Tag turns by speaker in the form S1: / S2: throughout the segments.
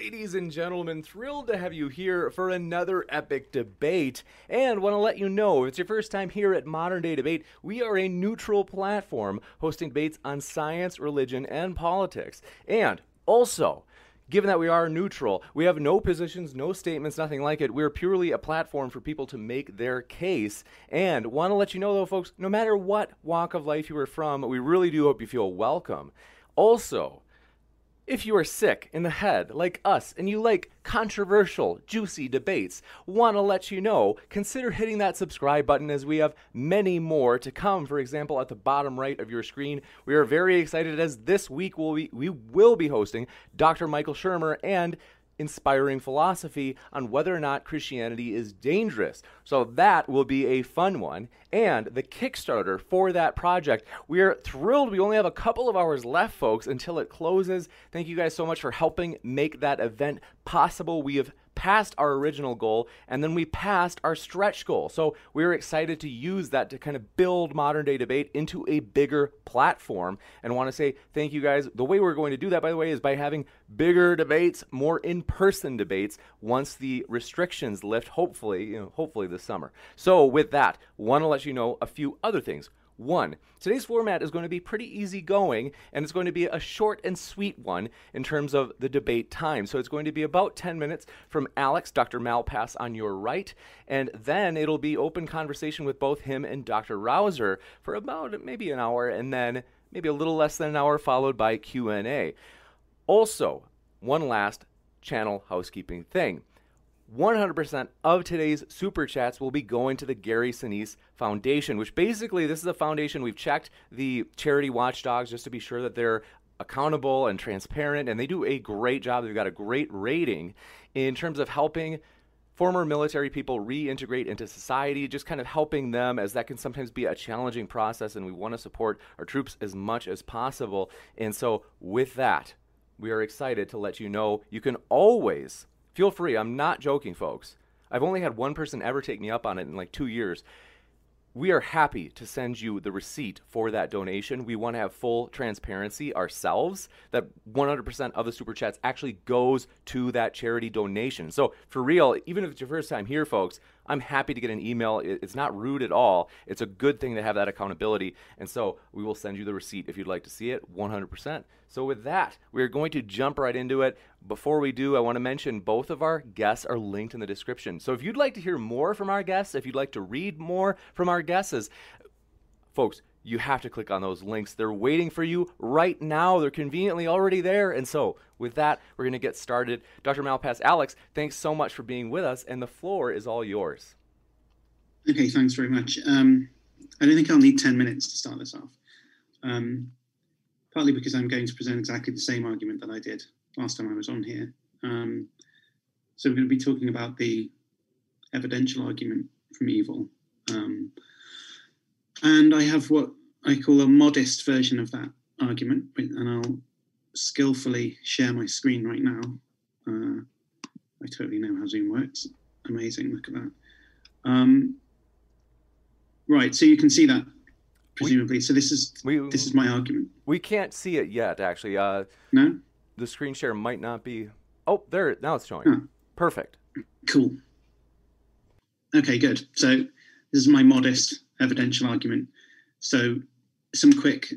S1: Ladies and gentlemen, thrilled to have you here for another epic debate. And want to let you know if it's your first time here at Modern Day Debate, we are a neutral platform hosting debates on science, religion, and politics. And also, given that we are neutral, we have no positions, no statements, nothing like it. We're purely a platform for people to make their case. And want to let you know, though, folks, no matter what walk of life you are from, we really do hope you feel welcome. Also, if you are sick in the head, like us, and you like controversial, juicy debates, want to let you know, consider hitting that subscribe button as we have many more to come. For example, at the bottom right of your screen, we are very excited as this week we'll be, we will be hosting Dr. Michael Shermer and inspiring philosophy on whether or not Christianity is dangerous. So that will be a fun one. And the Kickstarter for that project, we are thrilled. We only have a couple of hours left, folks, until it closes. Thank you guys so much for helping make that event possible. We have passed our original goal and then we passed our stretch goal. So we are excited to use that to kind of build modern day debate into a bigger platform and want to say thank you guys. The way we're going to do that, by the way, is by having bigger debates, more in person debates once the restrictions lift, hopefully, you know, hopefully this summer. So with that, want to let you know a few other things. One, today's format is going to be pretty easy going, and it's going to be a short and sweet one in terms of the debate time. So it's going to be about 10 minutes from Alex, Dr. Malpass on your right, and then it'll be open conversation with both him and Dr. Rauser for about maybe an hour, and then maybe a little less than an hour, followed by Q&A. Also, one last channel housekeeping thing. 100% of today's super chats will be going to the Gary Sinise Foundation, which basically this is a foundation we've checked the charity watchdogs just to be sure that they're accountable and transparent, and they do a great job. They've got a great rating in terms of helping former military people reintegrate into society, just kind of helping them as that can sometimes be a challenging process, and we want to support our troops as much as possible. And so, with that, we are excited to let you know you can always Feel free. I'm not joking, folks. I've only had one person ever take me up on it in like two years. We are happy to send you the receipt for that donation. We want to have full transparency ourselves that 100% of the super chats actually goes to that charity donation. So, for real, even if it's your first time here, folks, I'm happy to get an email. It's not rude at all. It's a good thing to have that accountability. And so we will send you the receipt if you'd like to see it 100%. So, with that, we're going to jump right into it. Before we do, I want to mention both of our guests are linked in the description. So, if you'd like to hear more from our guests, if you'd like to read more from our guests, folks, you have to click on those links. They're waiting for you right now. They're conveniently already there. And so, with that, we're going to get started. Dr. Malpass, Alex, thanks so much for being with us, and the floor is all yours.
S2: Okay, thanks very much. Um, I don't think I'll need 10 minutes to start this off, um, partly because I'm going to present exactly the same argument that I did last time I was on here. Um, so, we're going to be talking about the evidential argument from evil. Um, and I have what I call a modest version of that argument, and I'll skillfully share my screen right now. Uh, I totally know how Zoom works. Amazing, look at that. Um, right, so you can see that presumably. We, so this is we, this is my argument.
S1: We can't see it yet, actually. Uh,
S2: no,
S1: the screen share might not be. Oh, there now it's showing. Huh. Perfect.
S2: Cool. Okay, good. So this is my modest evidential argument. So, some quick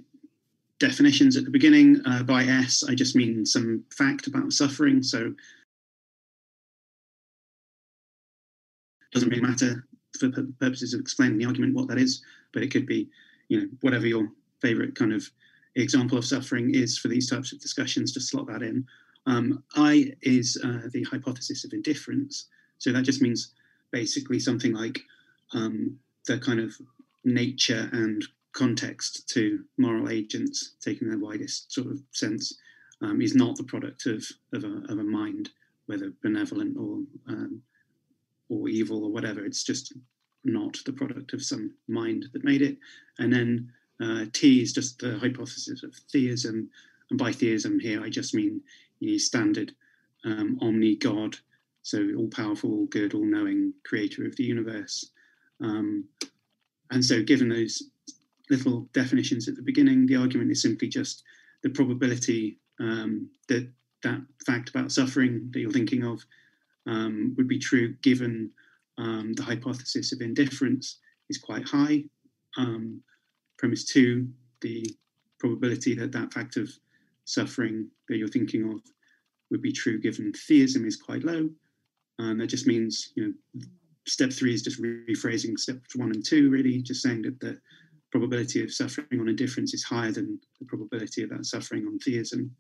S2: definitions at the beginning. Uh, by S, I just mean some fact about suffering. So, doesn't really matter for purposes of explaining the argument what that is, but it could be, you know, whatever your favorite kind of example of suffering is for these types of discussions, just slot that in. Um, I is uh, the hypothesis of indifference. So that just means basically something like um, the kind of nature and context to moral agents, taking their widest sort of sense. um, is not the product of of a, of a mind, whether benevolent or um, or evil or whatever. It's just not the product of some mind that made it. And then uh, T is just the hypothesis of theism. And by theism here, I just mean you know, standard um, omni God, so all powerful, all good, all knowing creator of the universe. Um, and so, given those little definitions at the beginning, the argument is simply just the probability um, that that fact about suffering that you're thinking of um, would be true given um, the hypothesis of indifference is quite high. Um, premise two, the probability that that fact of suffering that you're thinking of would be true given theism is quite low. And that just means, you know, step three is just rephrasing steps one and two, really, just saying that the probability of suffering on indifference is higher than the probability of that suffering on theism.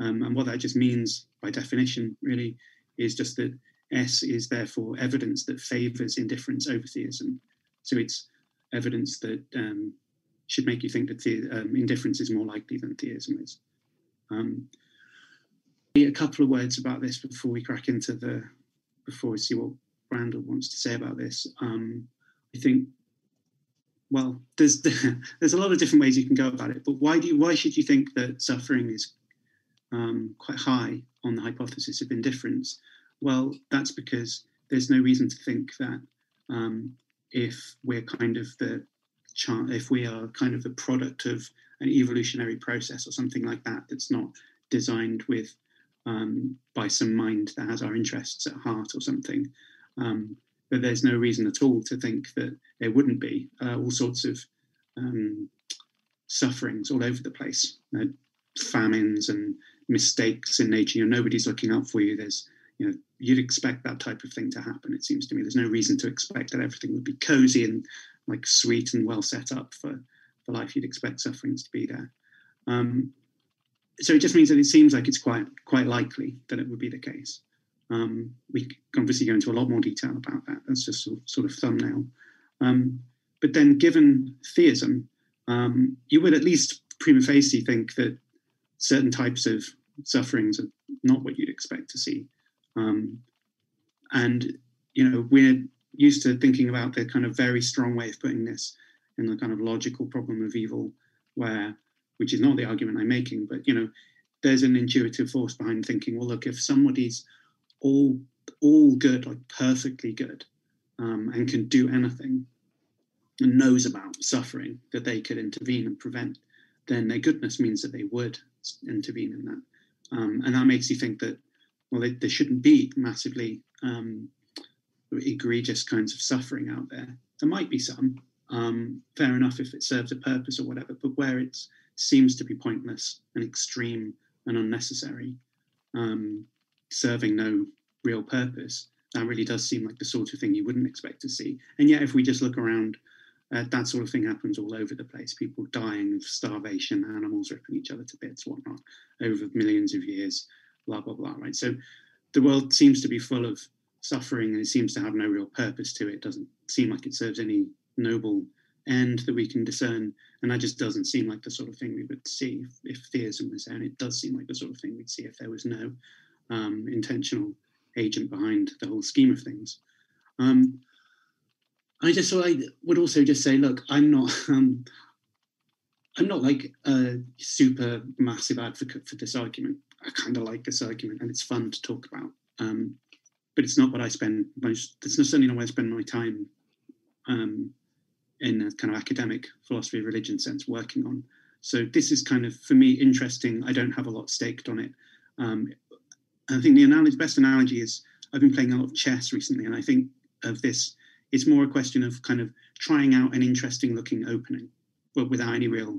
S2: Um, and what that just means, by definition, really, is just that S is therefore evidence that favors indifference over theism. So it's evidence that um, should make you think that the, um, indifference is more likely than theism is. Um, a couple of words about this before we crack into the, before we see what Randall wants to say about this. Um, I think, well, there's there's a lot of different ways you can go about it, but why do you, why should you think that suffering is um, quite high on the hypothesis of indifference? Well, that's because there's no reason to think that um, if we're kind of the if we are kind of the product of an evolutionary process or something like that that's not designed with um, by some mind that has our interests at heart or something um, but there's no reason at all to think that there wouldn't be uh, all sorts of um, sufferings all over the place uh, famines and mistakes in nature you know, nobody's looking out for you there's you know you'd expect that type of thing to happen. It seems to me there's no reason to expect that everything would be cozy and like sweet and well set up for the life you'd expect sufferings to be there. Um, so it just means that it seems like it's quite quite likely that it would be the case. Um, we can obviously go into a lot more detail about that. That's just a sort of thumbnail. Um, but then, given theism, um, you would at least prima facie think that certain types of sufferings are not what you'd expect to see. Um, and you know, we're used to thinking about the kind of very strong way of putting this in the kind of logical problem of evil, where which is not the argument I'm making, but you know, there's an intuitive force behind thinking, well, look, if somebody's all all good, like perfectly good, um, and can do anything, and knows about suffering that they could intervene and prevent, then their goodness means that they would intervene in that, um, and that makes you think that well, they, there shouldn't be massively um, egregious kinds of suffering out there. There might be some, um, fair enough if it serves a purpose or whatever, but where it seems to be pointless and extreme and unnecessary, um, serving no real purpose, that really does seem like the sort of thing you wouldn't expect to see. And yet, if we just look around, uh, that sort of thing happens all over the place. People dying of starvation, animals ripping each other to bits, whatnot, over millions of years blah blah blah right so the world seems to be full of suffering and it seems to have no real purpose to it. it doesn't seem like it serves any noble end that we can discern and that just doesn't seem like the sort of thing we would see if, if theism was there and it does seem like the sort of thing we'd see if there was no um, intentional agent behind the whole scheme of things um, i just so i would also just say look i'm not um, i'm not like a super massive advocate for this argument I kind of like this argument and it's fun to talk about. Um, but it's not what I spend most, it's not certainly not where I spend my time um, in a kind of academic philosophy of religion sense working on. So this is kind of, for me, interesting. I don't have a lot staked on it. Um, I think the analogy, best analogy is I've been playing a lot of chess recently, and I think of this, it's more a question of kind of trying out an interesting looking opening, but without any real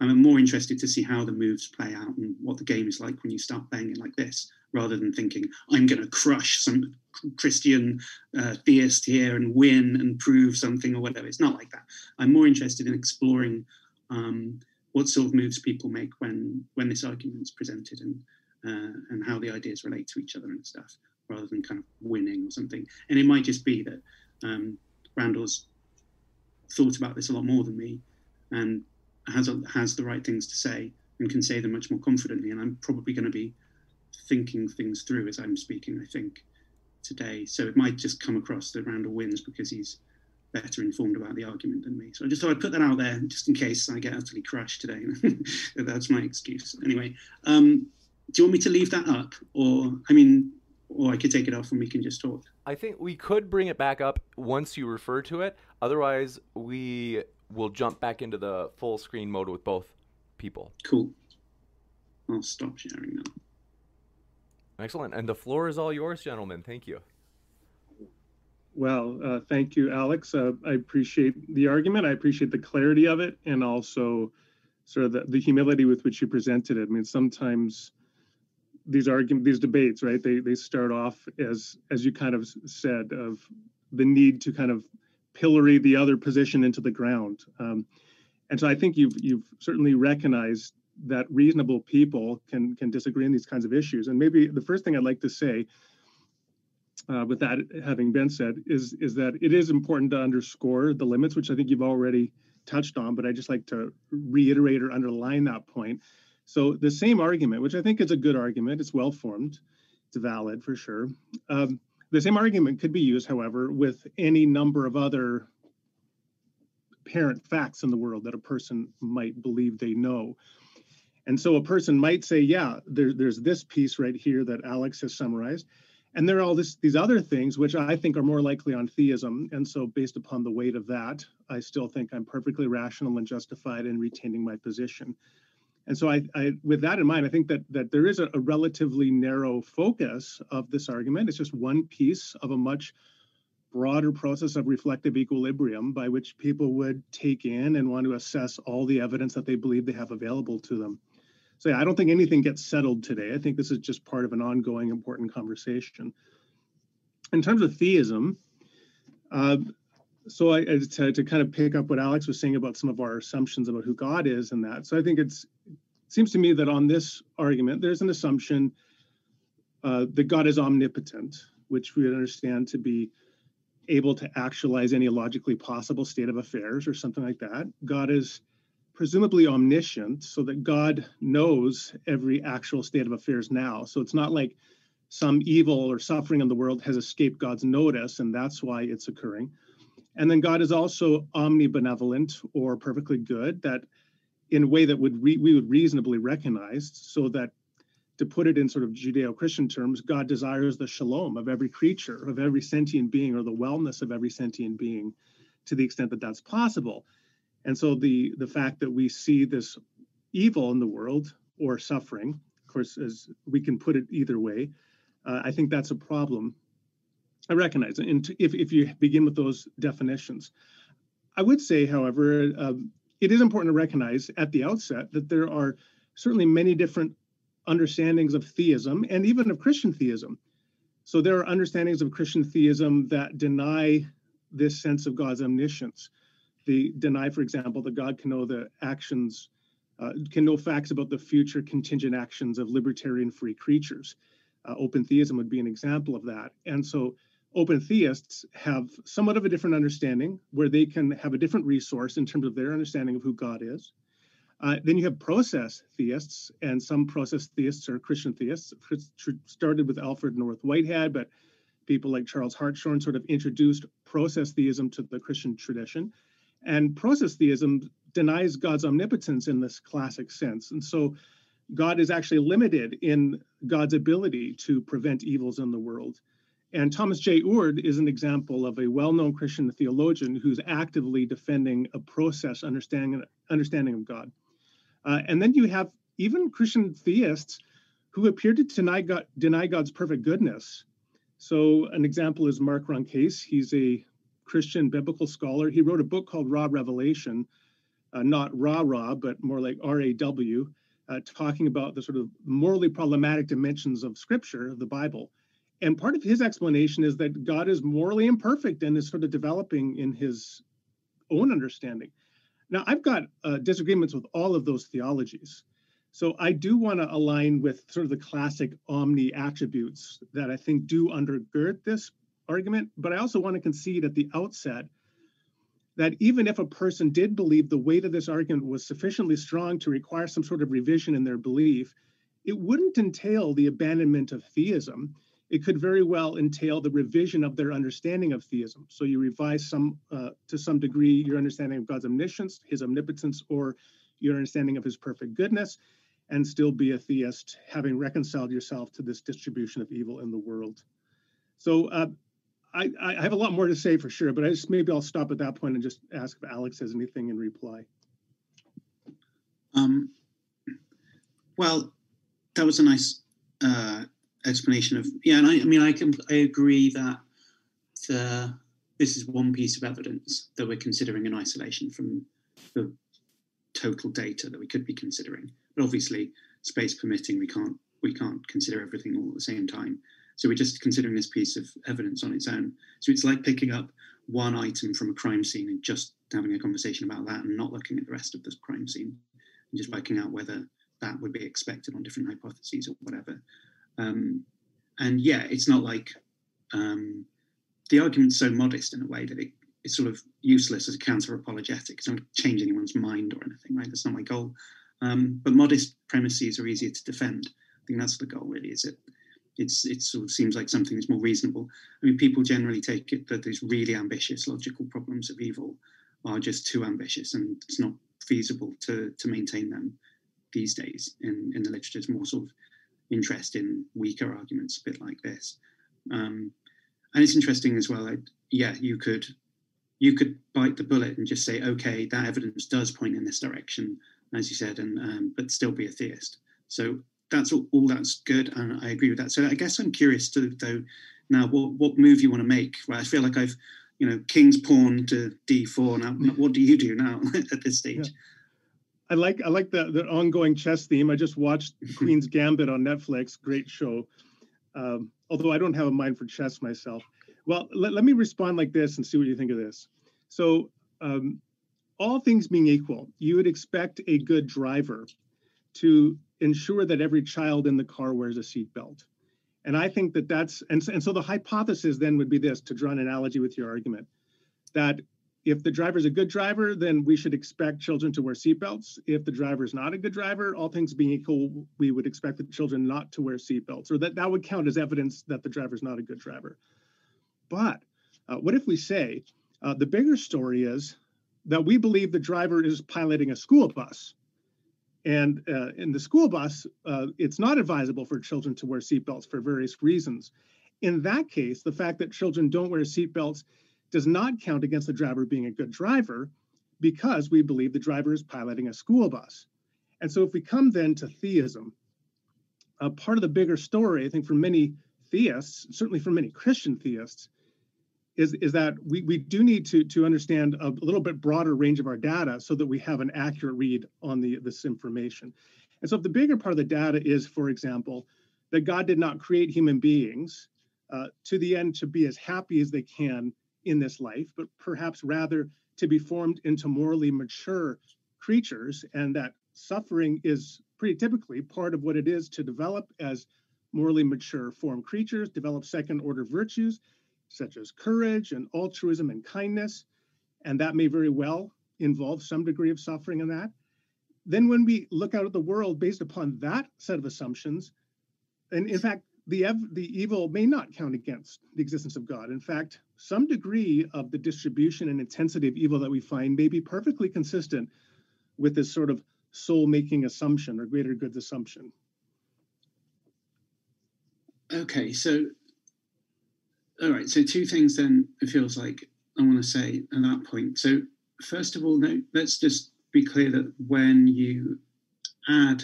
S2: I'm more interested to see how the moves play out and what the game is like when you start playing it like this, rather than thinking I'm going to crush some Christian uh, theist here and win and prove something or whatever. It's not like that. I'm more interested in exploring um, what sort of moves people make when when this argument is presented and uh, and how the ideas relate to each other and stuff, rather than kind of winning or something. And it might just be that um, Randall's thought about this a lot more than me, and has a, has the right things to say, and can say them much more confidently. And I'm probably going to be thinking things through as I'm speaking, I think, today. So it might just come across that Randall wins because he's better informed about the argument than me. So I just thought I'd put that out there just in case I get utterly crushed today. That's my excuse. Anyway, um, do you want me to leave that up? Or, I mean, or I could take it off and we can just talk.
S1: I think we could bring it back up once you refer to it. Otherwise, we will jump back into the full screen mode with both people.
S2: Cool. I'll stop sharing now.
S1: Excellent. And the floor is all yours, gentlemen. Thank you.
S3: Well, uh, thank you, Alex. Uh, I appreciate the argument. I appreciate the clarity of it and also sort of the, the humility with which you presented it. I mean, sometimes these arguments, these debates, right? They they start off as as you kind of said of the need to kind of pillory the other position into the ground. Um, and so I think you've you've certainly recognized that reasonable people can can disagree on these kinds of issues. And maybe the first thing I'd like to say, uh, with that having been said, is is that it is important to underscore the limits, which I think you've already touched on. But I just like to reiterate or underline that point so the same argument, which I think is a good argument, it's well formed, it's valid for sure. Um, the same argument could be used, however, with any number of other apparent facts in the world that a person might believe they know. And so a person might say, yeah, there, there's this piece right here that Alex has summarized. And there are all this, these other things which I think are more likely on theism. And so, based upon the weight of that, I still think I'm perfectly rational and justified in retaining my position. And so, I, I, with that in mind, I think that that there is a, a, relatively narrow focus of this argument. It's just one piece of a much broader process of reflective equilibrium by which people would take in and want to assess all the evidence that they believe they have available to them. So, yeah, I don't think anything gets settled today. I think this is just part of an ongoing important conversation. In terms of theism, uh, so I, to, to kind of pick up what Alex was saying about some of our assumptions about who God is and that. So I think it's it seems to me that on this argument, there's an assumption uh, that God is omnipotent, which we understand to be able to actualize any logically possible state of affairs or something like that. God is presumably omniscient, so that God knows every actual state of affairs now. So it's not like some evil or suffering in the world has escaped God's notice, and that's why it's occurring. And then God is also omnibenevolent or perfectly good, that in a way that would re- we would reasonably recognize, so that to put it in sort of Judeo-Christian terms, God desires the shalom of every creature, of every sentient being, or the wellness of every sentient being, to the extent that that's possible. And so the the fact that we see this evil in the world or suffering, of course, as we can put it either way, uh, I think that's a problem I recognize it. And if, if you begin with those definitions, I would say, however, um, it is important to recognize at the outset that there are certainly many different understandings of theism and even of Christian theism. So there are understandings of Christian theism that deny this sense of God's omniscience. They deny, for example, that God can know the actions, uh, can know facts about the future contingent actions of libertarian free creatures. Uh, open theism would be an example of that. And so open theists have somewhat of a different understanding where they can have a different resource in terms of their understanding of who God is. Uh, then you have process theists, and some process theists are Christian theists. Started with Alfred North Whitehead, but people like Charles Hartshorne sort of introduced process theism to the Christian tradition. And process theism denies God's omnipotence in this classic sense. And so God is actually limited in God's ability to prevent evils in the world. And Thomas J. Oord is an example of a well-known Christian theologian who's actively defending a process understanding understanding of God. Uh, and then you have even Christian theists who appear to deny, God, deny God's perfect goodness. So an example is Mark Roncace. He's a Christian biblical scholar. He wrote a book called Raw Revelation, uh, not rah rah, but more like R A W, uh, talking about the sort of morally problematic dimensions of Scripture, of the Bible and part of his explanation is that God is morally imperfect and is sort of developing in his own understanding. Now, I've got uh, disagreements with all of those theologies. So I do want to align with sort of the classic omni attributes that I think do undergird this argument, but I also want to concede at the outset that even if a person did believe the weight of this argument was sufficiently strong to require some sort of revision in their belief, it wouldn't entail the abandonment of theism. It could very well entail the revision of their understanding of theism. So you revise some, uh, to some degree, your understanding of God's omniscience, His omnipotence, or your understanding of His perfect goodness, and still be a theist, having reconciled yourself to this distribution of evil in the world. So uh, I, I have a lot more to say for sure, but I just maybe I'll stop at that point and just ask if Alex has anything in reply.
S2: Um, well, that was a nice uh, explanation of yeah, and I, I mean I can I agree that the this is one piece of evidence that we're considering in isolation from the total data that we could be considering. But obviously, space permitting, we can't we can't consider everything all at the same time. So we're just considering this piece of evidence on its own. So it's like picking up one item from a crime scene and just having a conversation about that and not looking at the rest of the crime scene and just mm. working out whether that would be expected on different hypotheses or whatever. Um, and yeah, it's not like um, the argument's so modest in a way that it, it's sort of useless as a counter apologetic. It's not change anyone's mind or anything, right? That's not my goal. Um, but modest premises are easier to defend. I think that's the goal, really. Is it it's it sort of seems like something that's more reasonable. I mean, people generally take it that these really ambitious logical problems of evil are just too ambitious, and it's not feasible to to maintain them these days. In in the literature, it's more sort of interest in weaker arguments, a bit like this. Um, and it's interesting as well. Like, yeah, you could you could bite the bullet and just say, okay, that evidence does point in this direction, as you said, and um, but still be a theist. So that's all, all, that's good, and I agree with that. So I guess I'm curious to though now what what move you want to make. Right, I feel like I've you know king's pawn to d4. Now, what do you do now at this stage? Yeah.
S3: I like I like the the ongoing chess theme. I just watched Queen's Gambit on Netflix. Great show. Um, although I don't have a mind for chess myself. Well, let, let me respond like this and see what you think of this. So, um, all things being equal, you would expect a good driver to ensure that every child in the car wears a seatbelt. And I think that that's, and, and so the hypothesis then would be this to draw an analogy with your argument that if the driver is a good driver, then we should expect children to wear seatbelts. If the driver is not a good driver, all things being equal, we would expect the children not to wear seatbelts, or that that would count as evidence that the driver is not a good driver. But uh, what if we say uh, the bigger story is that we believe the driver is piloting a school bus and uh, in the school bus, uh, it's not advisable for children to wear seatbelts for various reasons. In that case, the fact that children don't wear seatbelts does not count against the driver being a good driver because we believe the driver is piloting a school bus. And so if we come then to theism, uh, part of the bigger story, I think, for many theists, certainly for many Christian theists, is, is that we, we do need to, to understand a little bit broader range of our data so that we have an accurate read on the, this information. And so if the bigger part of the data is, for example, that God did not create human beings uh, to the end to be as happy as they can in this life, but perhaps rather to be formed into morally mature creatures, and that suffering is pretty typically part of what it is to develop as morally mature formed creatures, develop second order virtues, such as courage and altruism and kindness, and that may very well involve some degree of suffering in that. Then, when we look out at the world based upon that set of assumptions, and in fact, the, ev- the evil may not count against the existence of God. In fact, some degree of the distribution and intensity of evil that we find may be perfectly consistent with this sort of soul making assumption or greater goods assumption.
S2: Okay, so all right. So two things then it feels like I want to say at that point. So first of all, no, let's just be clear that when you add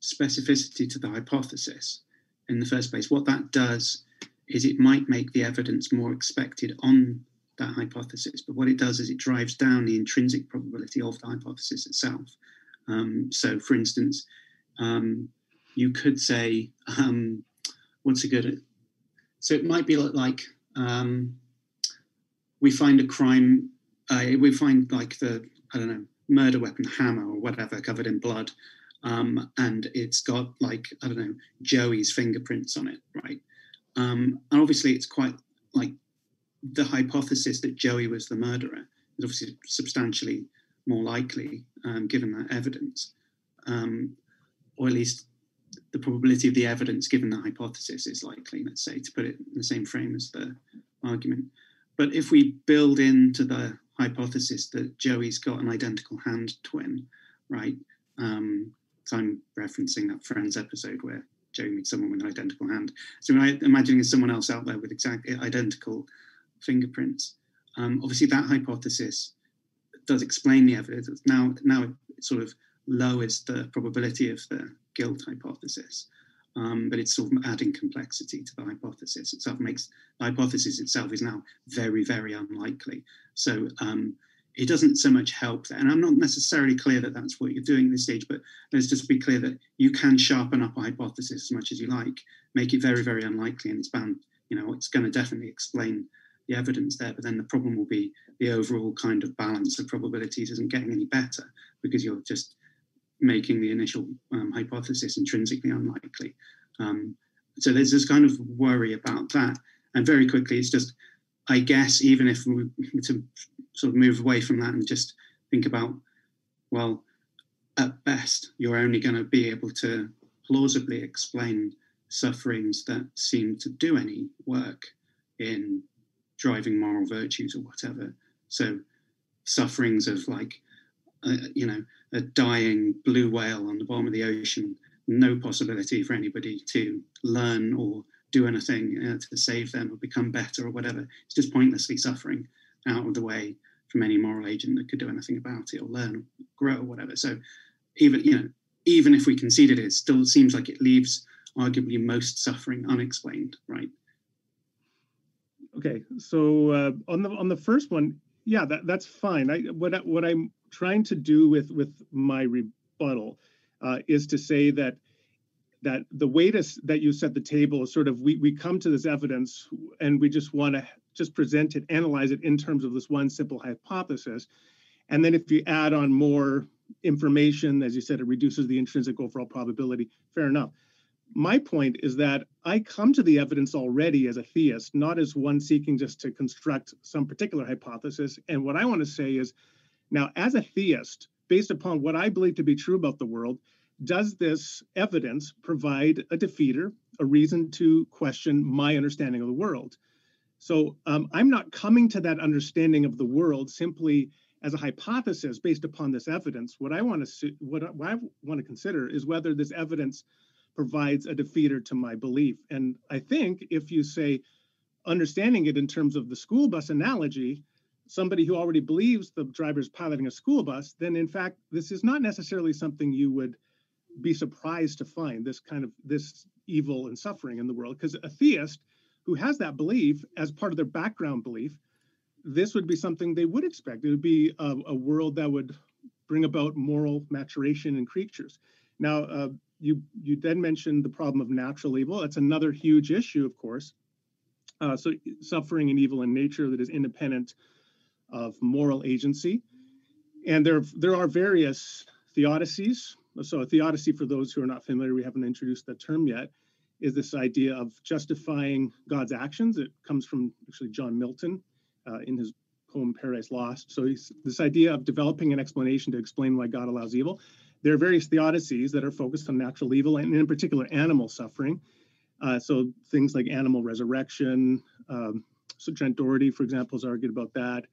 S2: specificity to the hypothesis in the first place, what that does is it might make the evidence more expected on that hypothesis. But what it does is it drives down the intrinsic probability of the hypothesis itself. Um, so, for instance, um, you could say, um, what's a good so it might be like um, we find a crime, uh, we find like the, I don't know, murder weapon, hammer or whatever covered in blood. Um, and it's got like, I don't know, Joey's fingerprints on it, right? Um, and obviously it's quite like the hypothesis that Joey was the murderer is obviously substantially more likely um, given that evidence, um, or at least the probability of the evidence given the hypothesis is likely, let's say, to put it in the same frame as the argument. But if we build into the hypothesis that Joey's got an identical hand twin, right? Um, so I'm referencing that Friends episode where Meets someone with an identical hand. So I imagining someone else out there with exactly identical fingerprints. Um, obviously, that hypothesis does explain the evidence. Now, now it sort of lowers the probability of the guilt hypothesis, um, but it's sort of adding complexity to the hypothesis itself. Makes the hypothesis itself is now very, very unlikely. So um, it doesn't so much help that. And I'm not necessarily clear that that's what you're doing at this stage, but let's just be clear that you can sharpen up a hypothesis as much as you like, make it very, very unlikely, and it's bound. You know, it's going to definitely explain the evidence there, but then the problem will be the overall kind of balance of probabilities isn't getting any better because you're just making the initial um, hypothesis intrinsically unlikely. Um, so there's this kind of worry about that. And very quickly, it's just, I guess, even if we were to sort of move away from that and just think about, well, at best, you're only going to be able to plausibly explain sufferings that seem to do any work in driving moral virtues or whatever. So sufferings of like, uh, you know, a dying blue whale on the bottom of the ocean, no possibility for anybody to learn or do anything uh, to save them or become better or whatever. It's just pointlessly suffering out of the way from any moral agent that could do anything about it or learn or grow or whatever. So even you know, even if we conceded it, it still seems like it leaves arguably most suffering unexplained, right?
S3: Okay, so uh, on the on the first one, yeah, that that's fine. I what what I'm trying to do with with my rebuttal uh, is to say that that the way to, that you set the table is sort of we we come to this evidence and we just want to just present it, analyze it in terms of this one simple hypothesis, and then if you add on more information, as you said, it reduces the intrinsic overall probability. Fair enough my point is that I come to the evidence already as a theist, not as one seeking just to construct some particular hypothesis. And what I want to say is now, as a theist, based upon what I believe to be true about the world, does this evidence provide a defeater, a reason to question my understanding of the world? So um, I'm not coming to that understanding of the world simply as a hypothesis based upon this evidence. What I want to what, what I want to consider is whether this evidence provides a defeater to my belief. And I think if you say, understanding it in terms of the school bus analogy, somebody who already believes the driver is piloting a school bus, then in fact, this is not necessarily something you would be surprised to find this kind of this evil and suffering in the world. Because a theist who has that belief as part of their background belief, this would be something they would expect. It would be a, a world that would bring about moral maturation in creatures. Now, uh, you you then mentioned the problem of natural evil. That's another huge issue, of course. Uh, so suffering and evil in nature that is independent of moral agency, and there there are various theodicies. So a theodicy, for those who are not familiar, we haven't introduced that term yet, is this idea of justifying God's actions. It comes from actually John Milton uh, in his poem Paradise Lost. So this idea of developing an explanation to explain why God allows evil. There are various theodicies that are focused on natural evil and, in particular, animal suffering. Uh, so things like animal resurrection. Um, so Trent Dougherty, for example, has argued about that.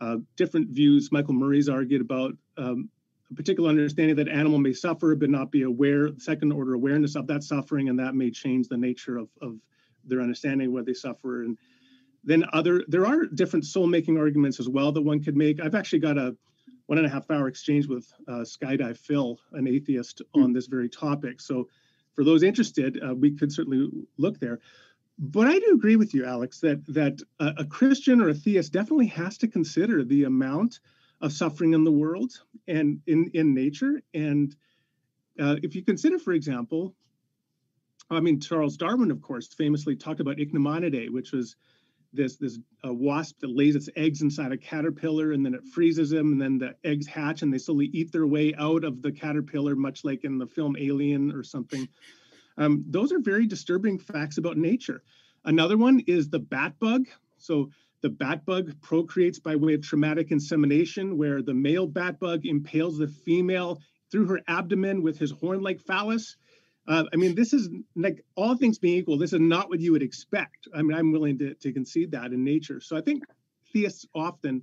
S3: Uh, different views. Michael Murray's argued about um, a particular understanding that animal may suffer but not be aware, second order awareness of that suffering, and that may change the nature of, of their understanding of what they suffer. And then other, there are different soul making arguments as well that one could make. I've actually got a one and a half hour exchange with uh, Skydive Phil, an atheist, mm-hmm. on this very topic. So, for those interested, uh, we could certainly look there. But I do agree with you, Alex, that that a, a Christian or a theist definitely has to consider the amount of suffering in the world and in in nature. And uh, if you consider, for example, I mean Charles Darwin, of course, famously talked about Ichneumonidae, which was this this uh, wasp that lays its eggs inside a caterpillar and then it freezes them and then the eggs hatch and they slowly eat their way out of the caterpillar much like in the film alien or something. Um, those are very disturbing facts about nature. Another one is the bat bug. So the bat bug procreates by way of traumatic insemination, where the male bat bug impales the female through her abdomen with his horn like phallus. Uh, I mean, this is like all things being equal, this is not what you would expect. I mean, I'm willing to, to concede that in nature. So I think theists often,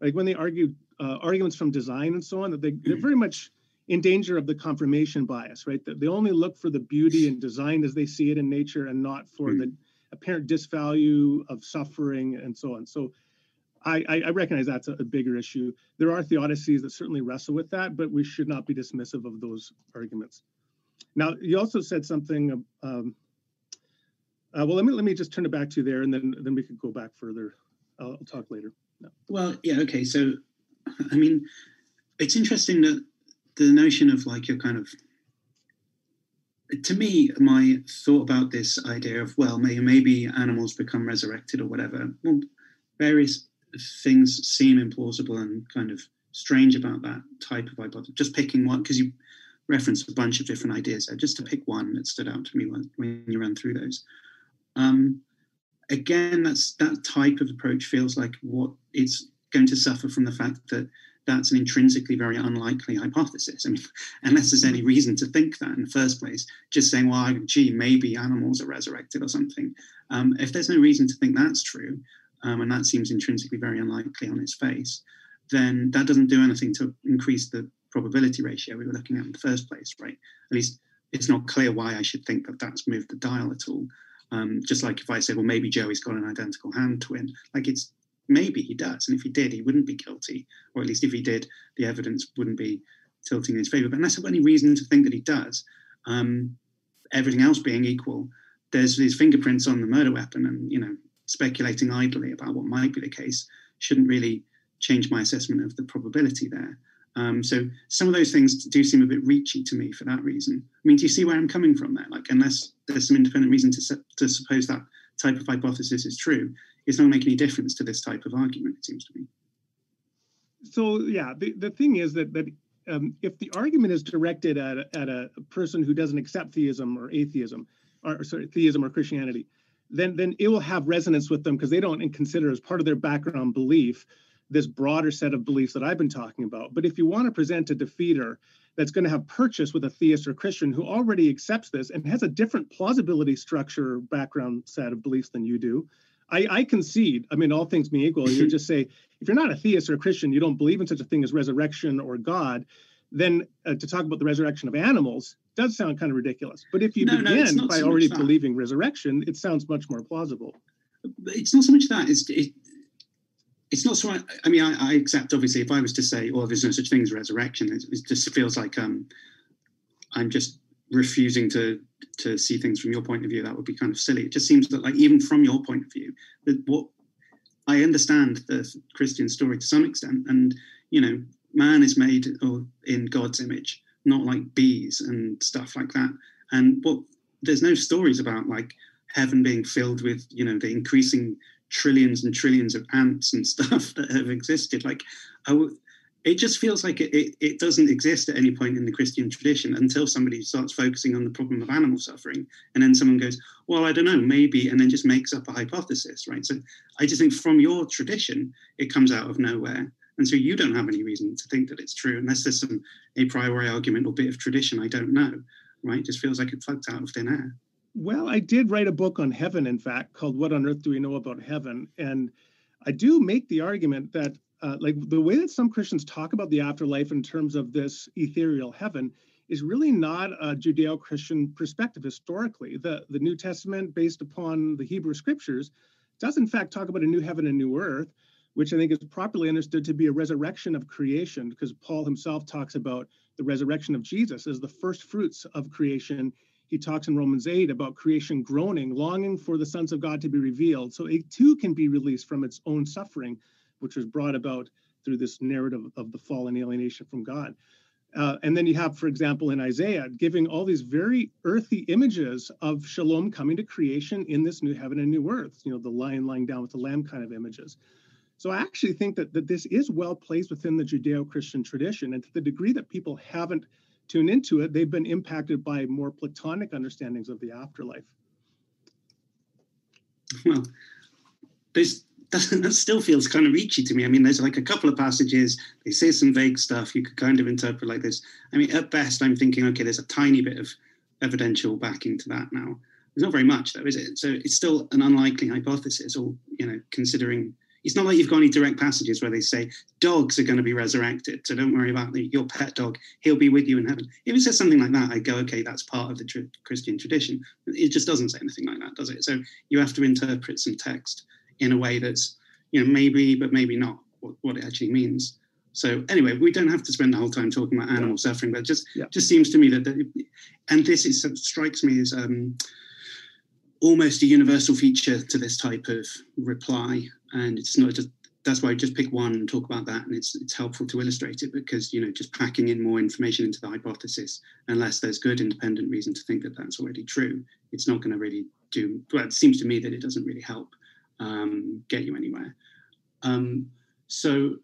S3: like when they argue uh, arguments from design and so on, that they, they're very much in danger of the confirmation bias, right? They only look for the beauty and design as they see it in nature and not for mm. the apparent disvalue of suffering and so on. So I, I recognize that's a, a, bigger issue. There are theodicies that certainly wrestle with that, but we should not be dismissive of those arguments. Now, you also said something. Um, uh, well, let me let me just turn it back to you there, and then then we could go back further. I'll, I'll talk later.
S2: No. Well, yeah, okay. So, I mean, it's interesting that the notion of like your kind of to me, my thought about this idea of well, may, maybe animals become resurrected or whatever. Well, various things seem implausible and kind of strange about that type of hypothesis. Just picking one because you referenced a bunch of different ideas there. Just to pick one that stood out to me when, when you ran through those. Um, again, that's that type of approach feels like what it's going to suffer from the fact that that's an intrinsically very unlikely hypothesis. I mean, unless there's any reason to think that in the first place, just saying, well, gee, maybe animals are resurrected or something. Um, if there's no reason to think that's true, um, and that seems intrinsically very unlikely on its face, then that doesn't do anything to increase the probability ratio we were looking at in the first place, right? At least it's not clear why I should think that that's moved the dial at all. Um, just like if I said, well, maybe Joey's got an identical hand twin, like it's maybe he does. And if he did, he wouldn't be guilty. Or at least if he did, the evidence wouldn't be tilting in his favor. But unless I've got any reason to think that he does, um, everything else being equal, there's his fingerprints on the murder weapon and, you know, speculating idly about what might be the case shouldn't really change my assessment of the probability there. Um, so some of those things do seem a bit reachy to me for that reason. I mean, do you see where I'm coming from there? Like, unless there's some independent reason to, to suppose that type of hypothesis is true, it's not making any difference to this type of argument, it seems to me.
S3: So yeah, the, the thing is that that um, if the argument is directed at a, at a person who doesn't accept theism or atheism, or sorry, theism or Christianity, then then it will have resonance with them because they don't consider as part of their background belief this broader set of beliefs that I've been talking about. But if you want to present a defeater that's going to have purchase with a theist or Christian who already accepts this and has a different plausibility structure background set of beliefs than you do, I, I concede. I mean, all things being equal, you just say if you're not a theist or a Christian, you don't believe in such a thing as resurrection or God, then uh, to talk about the resurrection of animals does sound kind of ridiculous. But if you no, begin no, by so already believing resurrection, it sounds much more plausible.
S2: It's not so much that. It's it, it's not so. I mean, I, I, accept obviously if I was to say, "Oh, there's no such thing as resurrection," it, it just feels like um, I'm just refusing to to see things from your point of view. That would be kind of silly. It just seems that, like, even from your point of view, that what I understand the Christian story to some extent, and you know, man is made in God's image, not like bees and stuff like that. And what there's no stories about like heaven being filled with you know the increasing trillions and trillions of ants and stuff that have existed. Like, I w- it just feels like it, it, it, doesn't exist at any point in the Christian tradition until somebody starts focusing on the problem of animal suffering. And then someone goes, well, I don't know, maybe, and then just makes up a hypothesis, right? So I just think from your tradition, it comes out of nowhere. And so you don't have any reason to think that it's true unless there's some a priori argument or bit of tradition I don't know, right? It just feels like it plucked out of thin air.
S3: Well, I did write a book on heaven, in fact, called What on Earth Do We Know About Heaven? And I do make the argument that, uh, like, the way that some Christians talk about the afterlife in terms of this ethereal heaven is really not a Judeo Christian perspective historically. The, the New Testament, based upon the Hebrew scriptures, does in fact talk about a new heaven and new earth, which I think is properly understood to be a resurrection of creation, because Paul himself talks about the resurrection of Jesus as the first fruits of creation he talks in Romans 8 about creation groaning, longing for the sons of God to be revealed. So it too can be released from its own suffering, which was brought about through this narrative of the fall and alienation from God. Uh, and then you have, for example, in Isaiah, giving all these very earthy images of shalom coming to creation in this new heaven and new earth, you know, the lion lying down with the lamb kind of images. So I actually think that, that this is well placed within the Judeo Christian tradition. And to the degree that people haven't tuned into it, they've been impacted by more Platonic understandings of the afterlife.
S2: Well, there's that, still feels kind of reachy to me. I mean, there's like a couple of passages, they say some vague stuff you could kind of interpret like this. I mean, at best, I'm thinking, okay, there's a tiny bit of evidential backing to that now. There's not very much, though, is it? So it's still an unlikely hypothesis, or, you know, considering it's not like you've got any direct passages where they say dogs are going to be resurrected. So don't worry about the, your pet dog. He'll be with you in heaven. If it says something like that, I go, okay, that's part of the tr- Christian tradition. It just doesn't say anything like that, does it? So you have to interpret some text in a way that's, you know, maybe, but maybe not what, what it actually means. So anyway, we don't have to spend the whole time talking about animal suffering, but just yeah. just seems to me that, the, and this is strikes me as um, almost a universal feature to this type of reply, and it's not just that's why I just pick one and talk about that, and it's it's helpful to illustrate it because you know just packing in more information into the hypothesis, unless there's good independent reason to think that that's already true, it's not going to really do. Well, it seems to me that it doesn't really help um, get you anywhere. Um, so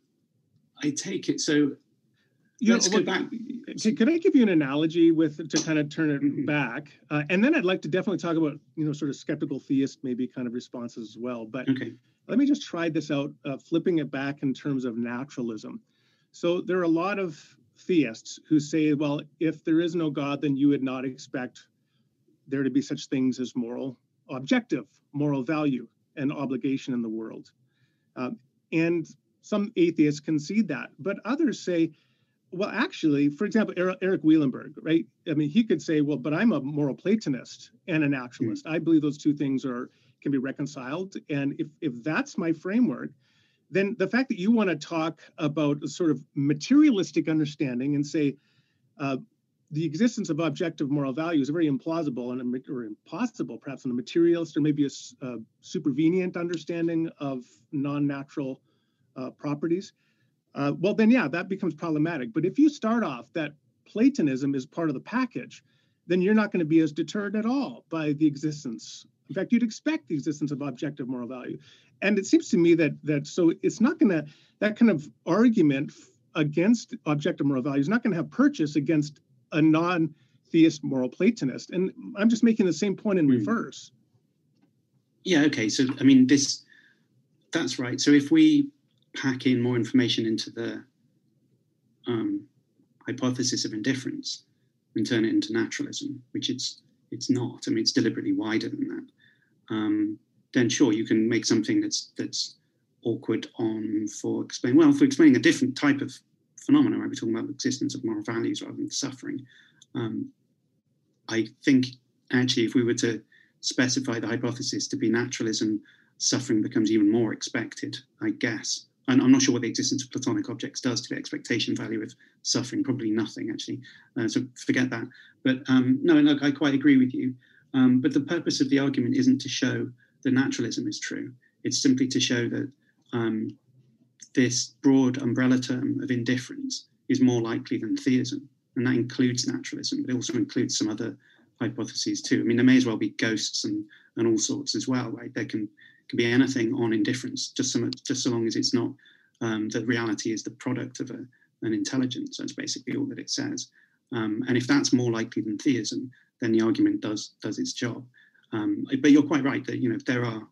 S2: I take it. So
S3: you let's know, go back. Can I give you an analogy with to kind of turn it mm-hmm. back, uh, and then I'd like to definitely talk about you know sort of skeptical theist maybe kind of responses as well. But okay. let me just try this out, uh, flipping it back in terms of naturalism. So there are a lot of theists who say, well, if there is no God, then you would not expect there to be such things as moral objective, moral value and obligation in the world. Um, and some atheists concede that, but others say, well, actually, for example, Eric Wielenberg, right? I mean, he could say, well, but I'm a moral Platonist and a naturalist. Mm-hmm. I believe those two things are can be reconciled. And if if that's my framework, then the fact that you want to talk about a sort of materialistic understanding and say uh, the existence of objective moral value is very implausible and or impossible, perhaps in a materialist or maybe a, a supervenient understanding of non-natural uh, properties. Uh, well, then yeah, that becomes problematic. But if you start off that Platonism is part of the package, then you're not going to be as deterred at all by the existence. In fact, you'd expect the existence of objective moral value. And it seems to me that that so it's not going to that kind of argument against objective moral value is not going to have purchase against a non-theist moral Platonist. And I'm just making the same point in mm. reverse.
S2: Yeah. Okay. So I mean, this that's right. So if we pack in more information into the um, hypothesis of indifference and turn it into naturalism, which it's it's not. I mean, it's deliberately wider than that. Um, then sure, you can make something that's that's awkward on for explaining well for explaining a different type of phenomenon. Right? We're talking about the existence of moral values rather than suffering. Um, I think actually, if we were to specify the hypothesis to be naturalism, suffering becomes even more expected. I guess and I'm not sure what the existence of Platonic objects does to the expectation value of suffering. Probably nothing, actually. Uh, so forget that. But um, no, no, I quite agree with you. Um, but the purpose of the argument isn't to show that naturalism is true. It's simply to show that um, this broad umbrella term of indifference is more likely than theism, and that includes naturalism, but it also includes some other hypotheses too. I mean, there may as well be ghosts and and all sorts as well, right? There can can be anything on indifference, just so much, just so long as it's not um, that reality is the product of a, an intelligence. That's basically all that it says. Um, and if that's more likely than theism, then the argument does does its job. Um, but you're quite right that you know there are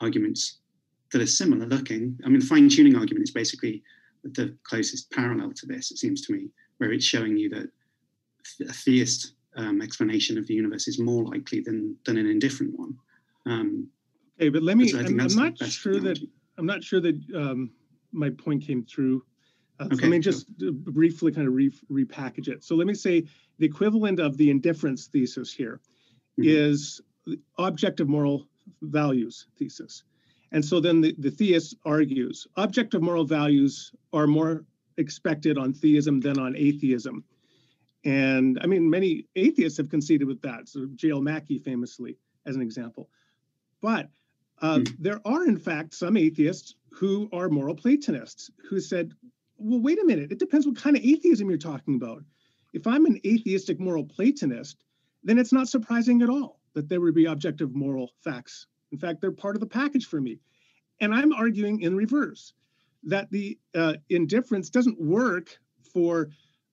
S2: arguments that are similar looking. I mean, the fine tuning argument is basically the closest parallel to this. It seems to me, where it's showing you that a theist um, explanation of the universe is more likely than than an indifferent one. Um,
S3: Okay, but let me. I'm, I'm not sure that I'm not sure that um, my point came through. Uh, okay, so let me just sure. briefly kind of re- repackage it. So let me say the equivalent of the indifference thesis here mm-hmm. is objective moral values thesis. And so then the, the theist argues objective moral values are more expected on theism than on atheism. And I mean, many atheists have conceded with that. So J.L. Mackie famously, as an example. But uh, mm. There are, in fact, some atheists who are moral Platonists who said, well, wait a minute, it depends what kind of atheism you're talking about. If I'm an atheistic moral Platonist, then it's not surprising at all that there would be objective moral facts. In fact, they're part of the package for me. And I'm arguing in reverse that the uh, indifference doesn't work for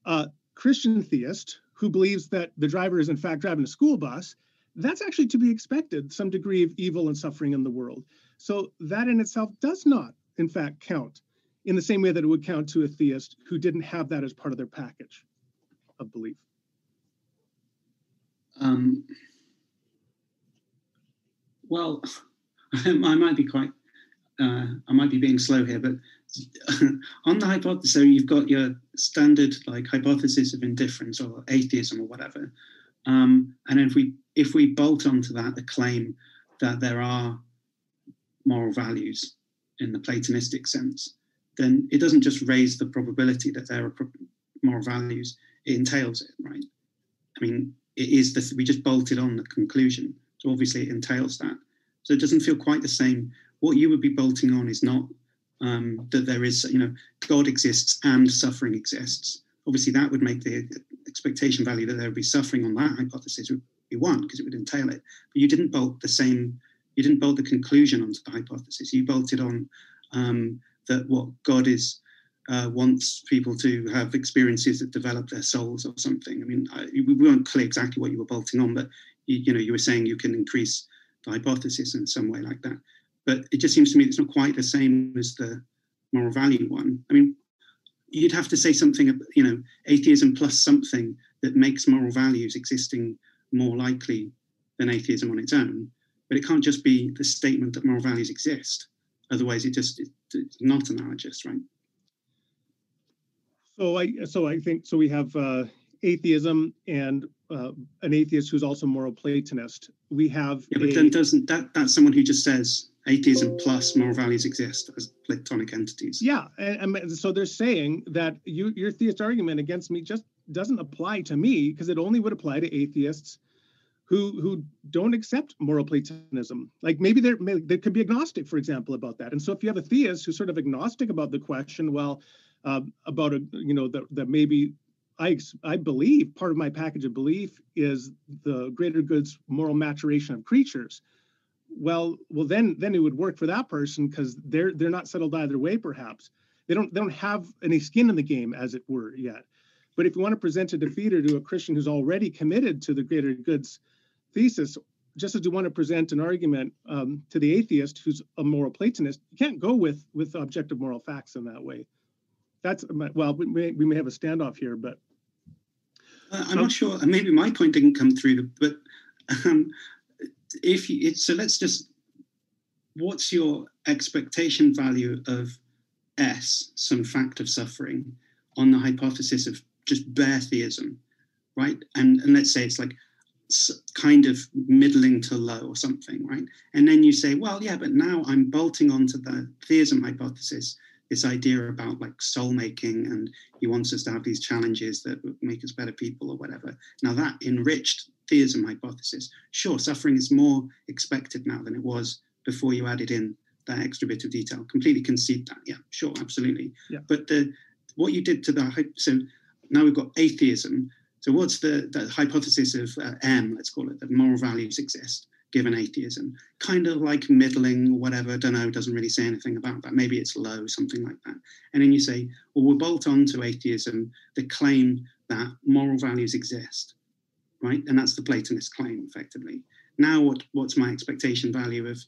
S3: a Christian theist who believes that the driver is in fact driving a school bus that's actually to be expected, some degree of evil and suffering in the world. So that in itself does not, in fact, count in the same way that it would count to a theist who didn't have that as part of their package of belief.
S2: Um, well, I might be quite, uh, I might be being slow here, but on the hypothesis, so you've got your standard like hypothesis of indifference or atheism or whatever, um, and if we if we bolt onto that the claim that there are moral values in the Platonistic sense, then it doesn't just raise the probability that there are moral values; it entails it, right? I mean, it is the we just bolted on the conclusion, obviously it entails that. So it doesn't feel quite the same. What you would be bolting on is not um, that there is, you know, God exists and suffering exists. Obviously, that would make the expectation value that there would be suffering on that hypothesis would be one because it would entail it. But you didn't bolt the same, you didn't bolt the conclusion onto the hypothesis. You bolted on um, that what God is uh, wants people to have experiences that develop their souls or something. I mean, I, we weren't clear exactly what you were bolting on, but you, you know, you were saying you can increase the hypothesis in some way like that. But it just seems to me it's not quite the same as the moral value one. I mean, you'd have to say something, you know, atheism plus something that makes moral values existing more likely than atheism on its own. But it can't just be the statement that moral values exist. Otherwise, it just it's not analogous, right?
S3: So I so I think so. We have uh, atheism and uh, an atheist who's also moral Platonist. We have.
S2: Yeah, but a, then doesn't that that's someone who just says atheism plus moral values exist as Platonic entities?
S3: Yeah, and, and so they're saying that you, your theist argument against me just doesn't apply to me because it only would apply to atheists who who don't accept moral platonism like maybe they're they could be agnostic for example about that and so if you have a theist who's sort of agnostic about the question well uh, about a you know that, that maybe I, I believe part of my package of belief is the greater good's moral maturation of creatures. Well, well, then then it would work for that person because they're they're not settled either way. Perhaps they don't they don't have any skin in the game, as it were, yet. But if you want to present a defeater to a Christian who's already committed to the greater good's thesis, just as you want to present an argument um, to the atheist who's a moral Platonist, you can't go with with objective moral facts in that way. That's well, we may, we may have a standoff here, but
S2: I'm not sure. Maybe my point didn't come through, but um, if you, so, let's just. What's your expectation value of S, some fact of suffering, on the hypothesis of just bare theism, right? And and let's say it's like kind of middling to low or something, right? And then you say, well, yeah, but now I'm bolting onto the theism hypothesis this idea about like soul making and he wants us to have these challenges that make us better people or whatever. Now that enriched theism hypothesis. Sure, suffering is more expected now than it was before you added in that extra bit of detail. Completely concede that. Yeah, sure, absolutely. Yeah. But the what you did to the so now we've got atheism. So what's the, the hypothesis of uh, M? Let's call it that moral values exist given atheism. Kind of like middling or whatever, don't know, doesn't really say anything about that. Maybe it's low, something like that. And then you say, well, we'll bolt on to atheism the claim that moral values exist, right? And that's the Platonist claim, effectively. Now, what, what's my expectation value of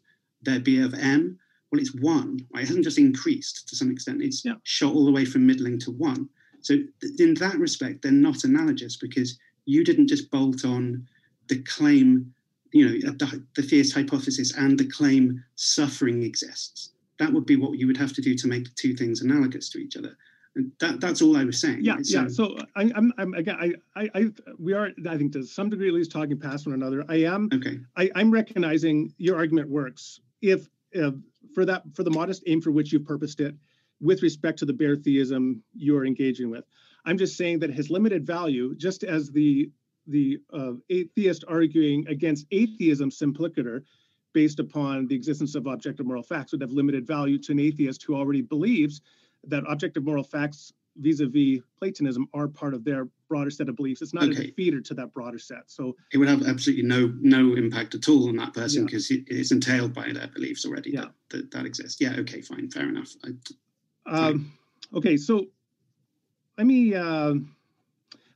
S2: there be of m? Well, it's one, right? It hasn't just increased to some extent, it's yeah. shot all the way from middling to one. So, th- in that respect, they're not analogous because you didn't just bolt on the claim you know, the, the theist hypothesis and the claim suffering exists. That would be what you would have to do to make the two things analogous to each other. And that, that's all I was saying.
S3: Yeah, right? so, yeah. Um, so I, am I'm again, I, I, I, we are, I think, to some degree at least talking past one another. I am.
S2: Okay.
S3: I, I'm recognizing your argument works if, if for that for the modest aim for which you purposed it, with respect to the bare theism you're engaging with. I'm just saying that it has limited value, just as the the uh, atheist arguing against atheism simpliciter based upon the existence of objective moral facts would have limited value to an atheist who already believes that objective moral facts vis-a-vis Platonism are part of their broader set of beliefs. It's not okay. a defeater to that broader set. So
S2: it would have absolutely no no impact at all on that person because yeah. it is entailed by their beliefs already yeah. that, that, that exists. Yeah. Okay. Fine. Fair enough. I,
S3: um, okay. So let me. Uh,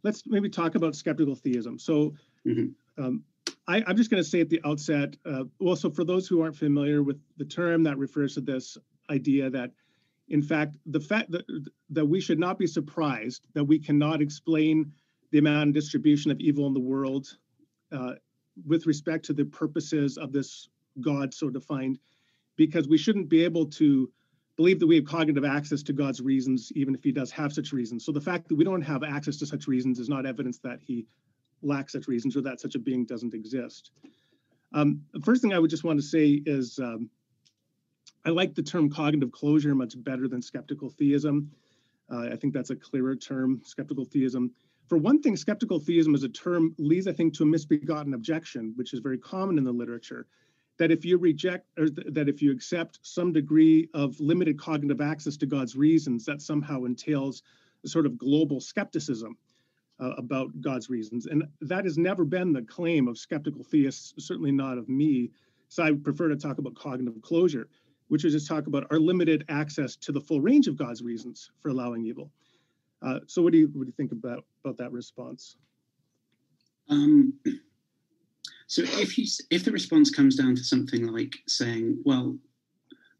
S3: let's maybe talk about skeptical theism. So, mm-hmm. um, I, am just going to say at the outset, uh, well, so for those who aren't familiar with the term, that refers to this idea that, in fact, the fact that, that we should not be surprised that we cannot explain the amount and distribution of evil in the world uh, with respect to the purposes of this God so defined, because we shouldn't be able to believe that we have cognitive access to God's reasons, even if He does have such reasons. So the fact that we don't have access to such reasons is not evidence that He lacks such reasons or that such a being doesn't exist. Um, the first thing I would just want to say is um, I like the term cognitive closure much better than skeptical theism. Uh, I think that's a clearer term, skeptical theism. For one thing, skeptical theism as a term leads, I think, to a misbegotten objection, which is very common in the literature, that if you reject or th- that if you accept some degree of limited cognitive access to God's reasons, that somehow entails a sort of global skepticism uh, about God's reasons. And that has never been the claim of skeptical theists, certainly not of me. So I prefer to talk about cognitive closure, which is just talk about our limited access to the full range of God's reasons for allowing evil. Uh, so what do you what do you think about about that response?
S2: Um, so if you if the response comes down to something like saying, well,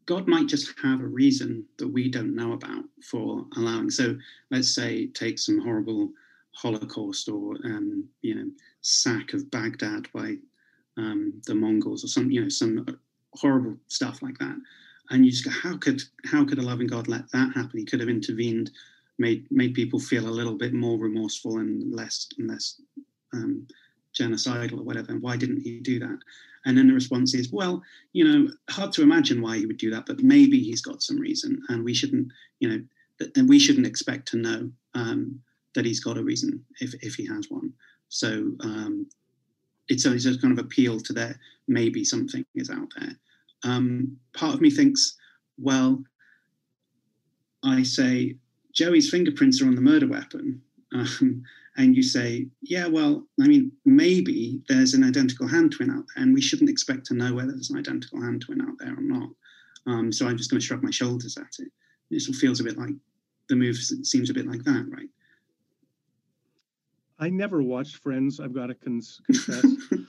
S2: God might just have a reason that we don't know about for allowing. So let's say take some horrible Holocaust or um, you know sack of Baghdad by um, the Mongols or some you know some horrible stuff like that, and you just go, how could how could a loving God let that happen? He could have intervened, made made people feel a little bit more remorseful and less and less um, genocidal or whatever. And why didn't he do that? And then the response is, well, you know, hard to imagine why he would do that, but maybe he's got some reason, and we shouldn't, you know, and we shouldn't expect to know. Um, that he's got a reason if, if he has one. So um, it's, a, it's a kind of appeal to that maybe something is out there. Um, part of me thinks, well, I say Joey's fingerprints are on the murder weapon. Um, and you say, yeah, well, I mean, maybe there's an identical hand twin out there, and we shouldn't expect to know whether there's an identical hand twin out there or not. Um, so I'm just going to shrug my shoulders at it. It sort of feels a bit like the move seems a bit like that, right?
S3: I never watched Friends. I've got to cons- confess.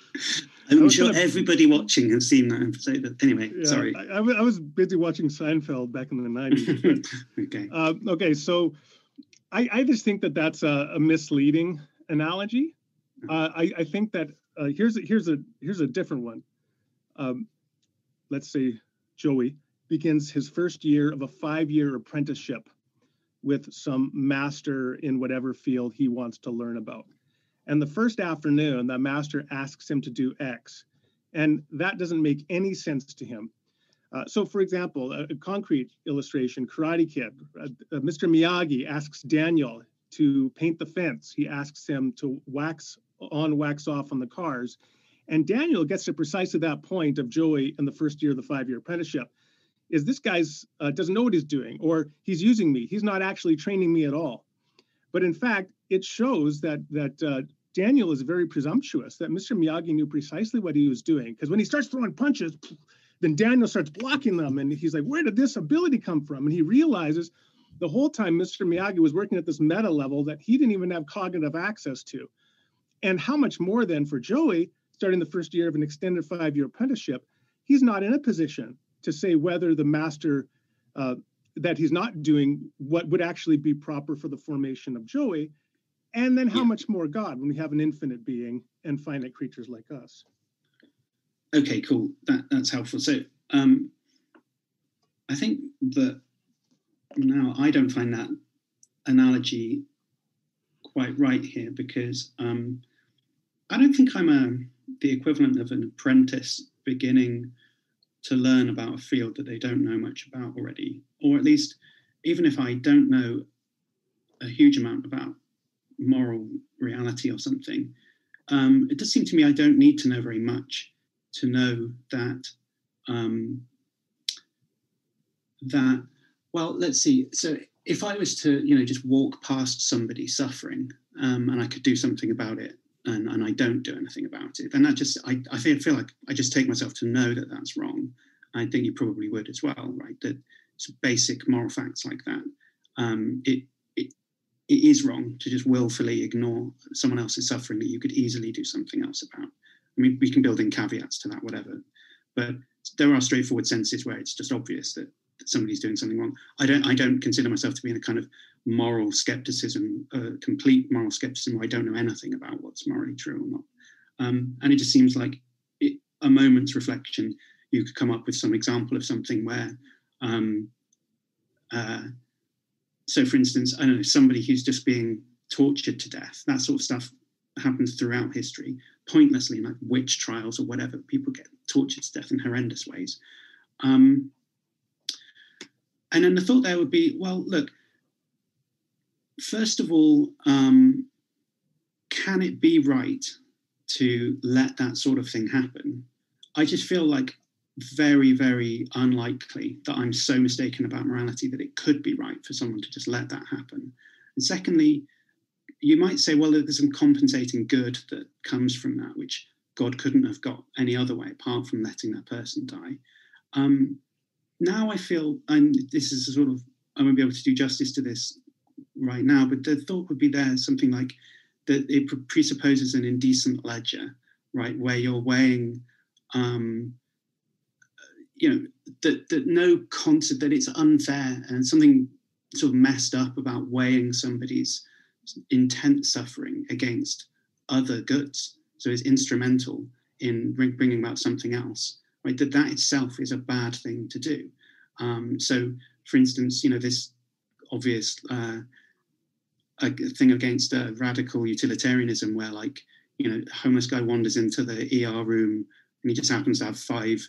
S2: I'm sure gonna... everybody watching has seen that episode. But anyway, yeah, sorry.
S3: I, I, was busy watching Seinfeld back in the 90s. But, okay. Uh, okay, so I, I, just think that that's a, a misleading analogy. Uh-huh. Uh, I, I, think that uh, here's a, here's a here's a different one. Um, let's say Joey begins his first year of a five-year apprenticeship with some master in whatever field he wants to learn about. And the first afternoon, that master asks him to do X, and that doesn't make any sense to him. Uh, so, for example, a, a, concrete illustration Karate Kid, uh, uh, Mr. Miyagi asks Daniel to paint the fence. He asks him to wax on, wax off on the cars. And Daniel gets to precisely that point of Joey in the first year of the five year apprenticeship is this guy's uh, doesn't know what he's doing or he's using me he's not actually training me at all but in fact it shows that that uh, daniel is very presumptuous that mr miyagi knew precisely what he was doing because when he starts throwing punches then daniel starts blocking them and he's like where did this ability come from and he realizes the whole time mr miyagi was working at this meta level that he didn't even have cognitive access to and how much more then for joey starting the first year of an extended five year apprenticeship he's not in a position to say whether the master uh, that he's not doing what would actually be proper for the formation of Joey, and then how yeah. much more God when we have an infinite being and finite creatures like us.
S2: Okay, cool. That that's helpful. So um, I think that now I don't find that analogy quite right here because um, I don't think I'm a the equivalent of an apprentice beginning to learn about a field that they don't know much about already, or at least even if I don't know a huge amount about moral reality or something, um, it does seem to me I don't need to know very much to know that um, that well, let's see. So if I was to you know just walk past somebody suffering um, and I could do something about it, and, and I don't do anything about it, then I just I, I feel, feel like I just take myself to know that that's wrong. I think you probably would as well, right? That basic moral facts like that. Um, it, it it is wrong to just willfully ignore someone else's suffering that you could easily do something else about. I mean, we can build in caveats to that, whatever. But there are straightforward senses where it's just obvious that, that somebody's doing something wrong. I don't. I don't consider myself to be in a kind of moral skepticism, uh, complete moral skepticism, where I don't know anything about what's morally true or not. Um, and it just seems like it, a moment's reflection, you could come up with some example of something where, um, uh, so for instance, I don't know, somebody who's just being tortured to death, that sort of stuff happens throughout history, pointlessly, like witch trials or whatever. People get tortured to death in horrendous ways. Um, and then the thought there would be, well, look, first of all, um, can it be right to let that sort of thing happen? I just feel like very, very unlikely that I'm so mistaken about morality that it could be right for someone to just let that happen. And secondly, you might say, well, there's some compensating good that comes from that, which God couldn't have got any other way apart from letting that person die. Um, now I feel, and this is sort of, I won't be able to do justice to this right now, but the thought would be there something like that it presupposes an indecent ledger, right, where you're weighing, um, you know, that, that no concept, that it's unfair and something sort of messed up about weighing somebody's intense suffering against other goods. So it's instrumental in bringing about something else, right? That that itself is a bad thing to do. Um, so, for instance, you know, this obvious uh, thing against uh, radical utilitarianism, where like, you know, homeless guy wanders into the ER room and he just happens to have five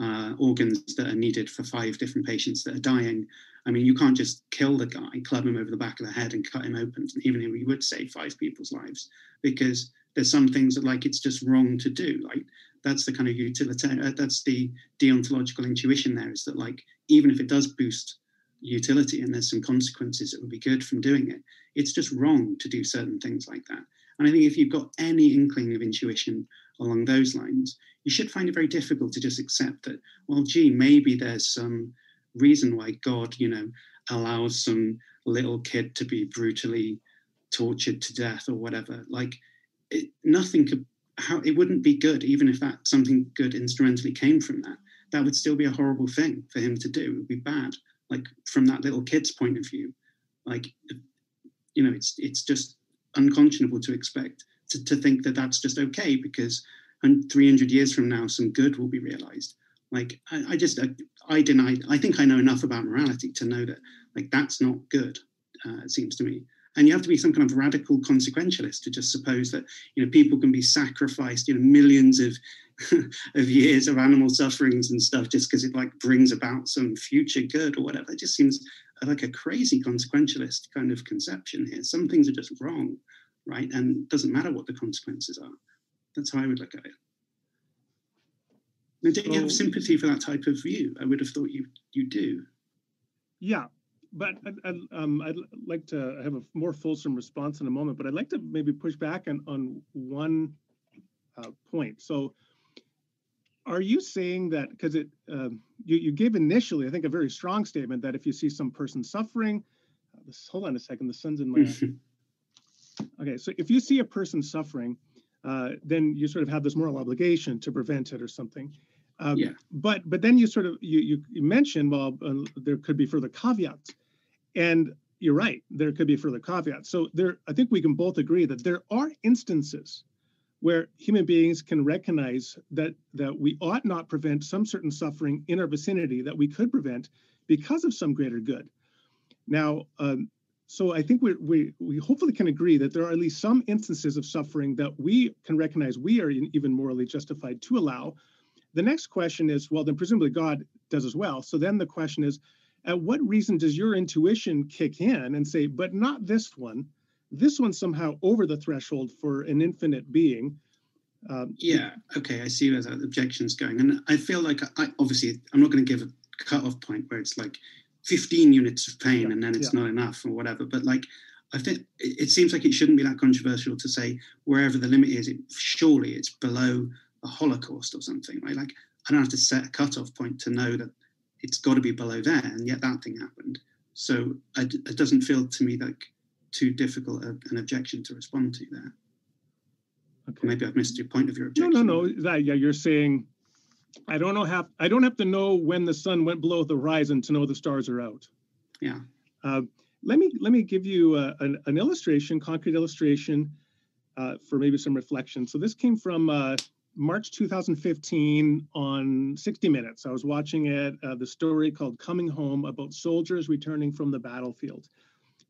S2: uh, organs that are needed for five different patients that are dying. I mean, you can't just kill the guy, club him over the back of the head, and cut him open, even if he would save five people's lives, because there's some things that like it's just wrong to do. Like that's the kind of utilitarian, uh, that's the deontological intuition there is that like even if it does boost utility and there's some consequences that would be good from doing it, it's just wrong to do certain things like that. And I think if you've got any inkling of intuition along those lines, you should find it very difficult to just accept that, well, gee, maybe there's some reason why God, you know, allows some little kid to be brutally tortured to death or whatever. Like, it, nothing could, how it wouldn't be good, even if that something good instrumentally came from that. That would still be a horrible thing for him to do. It would be bad, like from that little kid's point of view. Like, you know, it's it's just unconscionable to expect to, to think that that's just okay because and 300 years from now some good will be realized like i, I just I, I, deny i think i know enough about morality to know that like that's not good uh, it seems to me. And you have to be some kind of radical consequentialist to just suppose that you know people can be sacrificed you know millions of of years of animal sufferings and stuff just because it like brings about some future good or whatever. It just seems like a crazy consequentialist kind of conception here. Some things are just wrong right? And it doesn't matter what the consequences are. That's how I would look at it. Now, do you have sympathy for that type of view? I would have thought you you do.
S3: Yeah, but I, I, um, I'd like to have a more fulsome response in a moment. But I'd like to maybe push back on on one uh, point. So, are you saying that because it um, you you gave initially, I think, a very strong statement that if you see some person suffering, uh, this hold on a second, the sun's in my. okay, so if you see a person suffering, uh, then you sort of have this moral obligation to prevent it or something.
S2: Um, yeah.
S3: But but then you sort of you you, you mentioned well uh, there could be further caveats, and you're right there could be further caveats. So there I think we can both agree that there are instances where human beings can recognize that that we ought not prevent some certain suffering in our vicinity that we could prevent because of some greater good. Now, um, so I think we we we hopefully can agree that there are at least some instances of suffering that we can recognize we are even morally justified to allow. The next question is, well, then presumably God does as well. So then the question is, at what reason does your intuition kick in and say, but not this one? This one's somehow over the threshold for an infinite being.
S2: Um, yeah, okay, I see where that objection's going, and I feel like I obviously I'm not going to give a cut-off point where it's like 15 units of pain yeah. and then it's yeah. not enough or whatever. But like, I think it seems like it shouldn't be that controversial to say wherever the limit is, it, surely it's below a Holocaust or something, right? Like, I don't have to set a cutoff point to know that it's got to be below there, and yet that thing happened. So it doesn't feel to me like too difficult an objection to respond to there. Okay. Maybe I've missed your point of your objection.
S3: No, no, no. That yeah, you're saying I don't know have I don't have to know when the sun went below the horizon to know the stars are out.
S2: Yeah. Uh,
S3: let me let me give you uh, an, an, illustration, concrete illustration, uh, for maybe some reflection. So this came from uh, March 2015 on 60 Minutes. I was watching it, uh, the story called "Coming Home" about soldiers returning from the battlefield.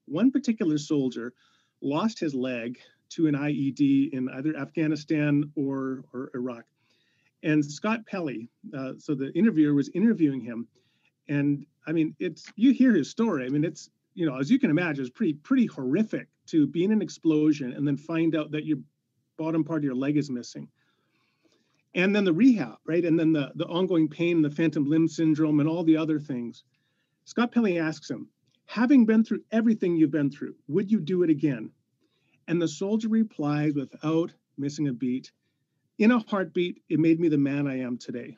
S3: One particular soldier lost his leg to an IED in either Afghanistan or, or Iraq. And Scott Pelley, uh, so the interviewer was interviewing him, and I mean, it's you hear his story. I mean, it's you know, as you can imagine, it's pretty pretty horrific to be in an explosion and then find out that your bottom part of your leg is missing. And then the rehab, right? And then the the ongoing pain, the phantom limb syndrome, and all the other things. Scott Pelley asks him, having been through everything you've been through, would you do it again? And the soldier replies without missing a beat, in a heartbeat, it made me the man I am today.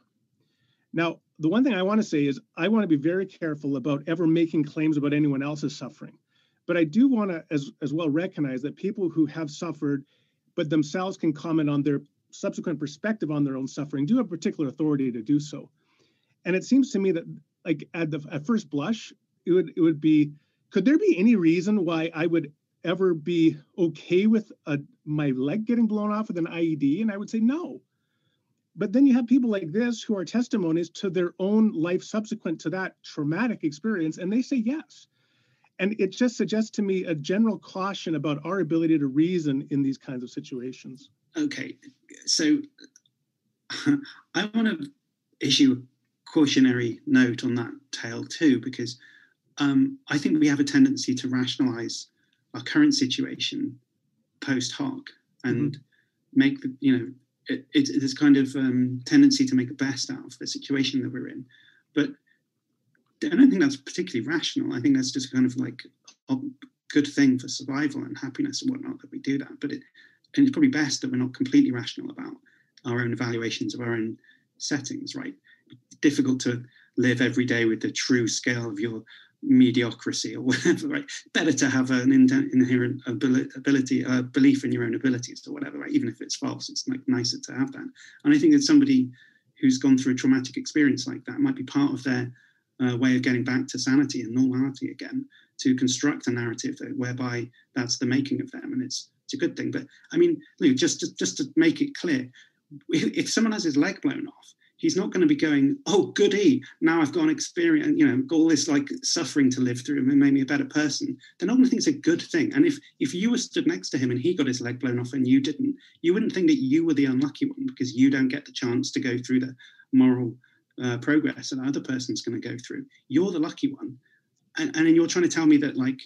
S3: Now, the one thing I want to say is I want to be very careful about ever making claims about anyone else's suffering. But I do want to as, as well recognize that people who have suffered, but themselves can comment on their subsequent perspective on their own suffering, do have particular authority to do so. And it seems to me that, like at the at first blush, it would it would be, could there be any reason why I would ever be okay with a, my leg getting blown off with an IED? And I would say no. But then you have people like this who are testimonies to their own life subsequent to that traumatic experience, and they say yes. And it just suggests to me a general caution about our ability to reason in these kinds of situations.
S2: Okay, so I want to issue a cautionary note on that tale too, because um, I think we have a tendency to rationalize our current situation post hoc and mm-hmm. make the, you know, it, it, there's kind of um, tendency to make the best out of the situation that we're in. But I don't think that's particularly rational. I think that's just kind of like a good thing for survival and happiness and whatnot that we do that. But it, and it's probably best that we're not completely rational about our own evaluations of our own settings, right? It's difficult to live every day with the true scale of your mediocrity or whatever, right? Better to have an inherent ability, uh, belief in your own abilities or whatever, right? Even if it's false, it's like nicer to have that. And I think that somebody who's gone through a traumatic experience like that might be part of their uh, way of getting back to sanity and normality again to construct a narrative that, whereby that's the making of them, and it's it's a good thing. But I mean, look, just to, just to make it clear, if someone has his leg blown off, he's not going to be going, oh, goody, now I've got an experience, you know, all this like suffering to live through and made me a better person. They're not going think it's a good thing. And if if you were stood next to him and he got his leg blown off and you didn't, you wouldn't think that you were the unlucky one because you don't get the chance to go through the moral uh, progress that other person's going to go through. You're the lucky one. And, and then you're trying to tell me that like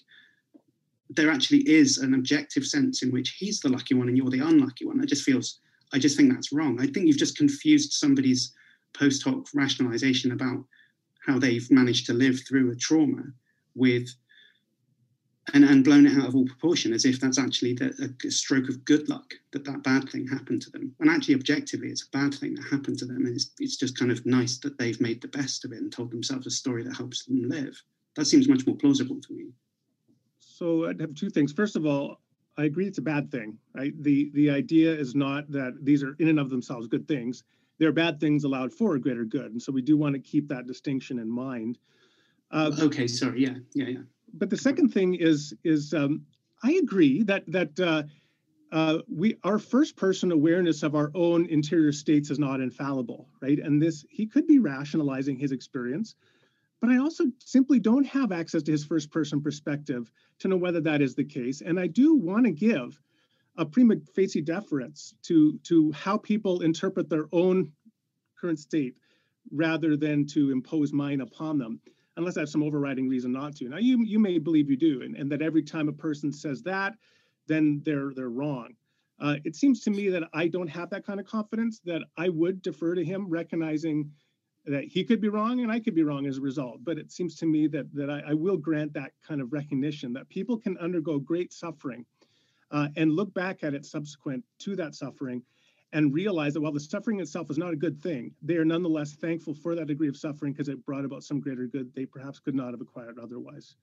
S2: there actually is an objective sense in which he's the lucky one and you're the unlucky one. It just feels I just think that's wrong. I think you've just confused somebody's post hoc rationalization about how they've managed to live through a trauma with and, and blown it out of all proportion as if that's actually the, a stroke of good luck that that bad thing happened to them and actually objectively it's a bad thing that happened to them and it's, it's just kind of nice that they've made the best of it and told themselves a story that helps them live that seems much more plausible to me
S3: so i have two things first of all i agree it's a bad thing right the the idea is not that these are in and of themselves good things there are bad things allowed for a greater good. And so we do want to keep that distinction in mind.
S2: Uh, okay, sorry. Yeah, yeah, yeah.
S3: But the second thing is is um, I agree that that uh, uh, we our first person awareness of our own interior states is not infallible, right? And this he could be rationalizing his experience, but I also simply don't have access to his first person perspective to know whether that is the case. And I do want to give a prima facie deference to to how people interpret their own current state rather than to impose mine upon them unless i have some overriding reason not to now you you may believe you do and, and that every time a person says that then they're they're wrong uh, it seems to me that i don't have that kind of confidence that i would defer to him recognizing that he could be wrong and i could be wrong as a result but it seems to me that that I, I will grant that kind of recognition that people can undergo great suffering uh, and look back at it subsequent to that suffering and realize that while the suffering itself is not a good thing, they are nonetheless thankful for that degree of suffering because it brought about some greater good they perhaps could not have acquired otherwise.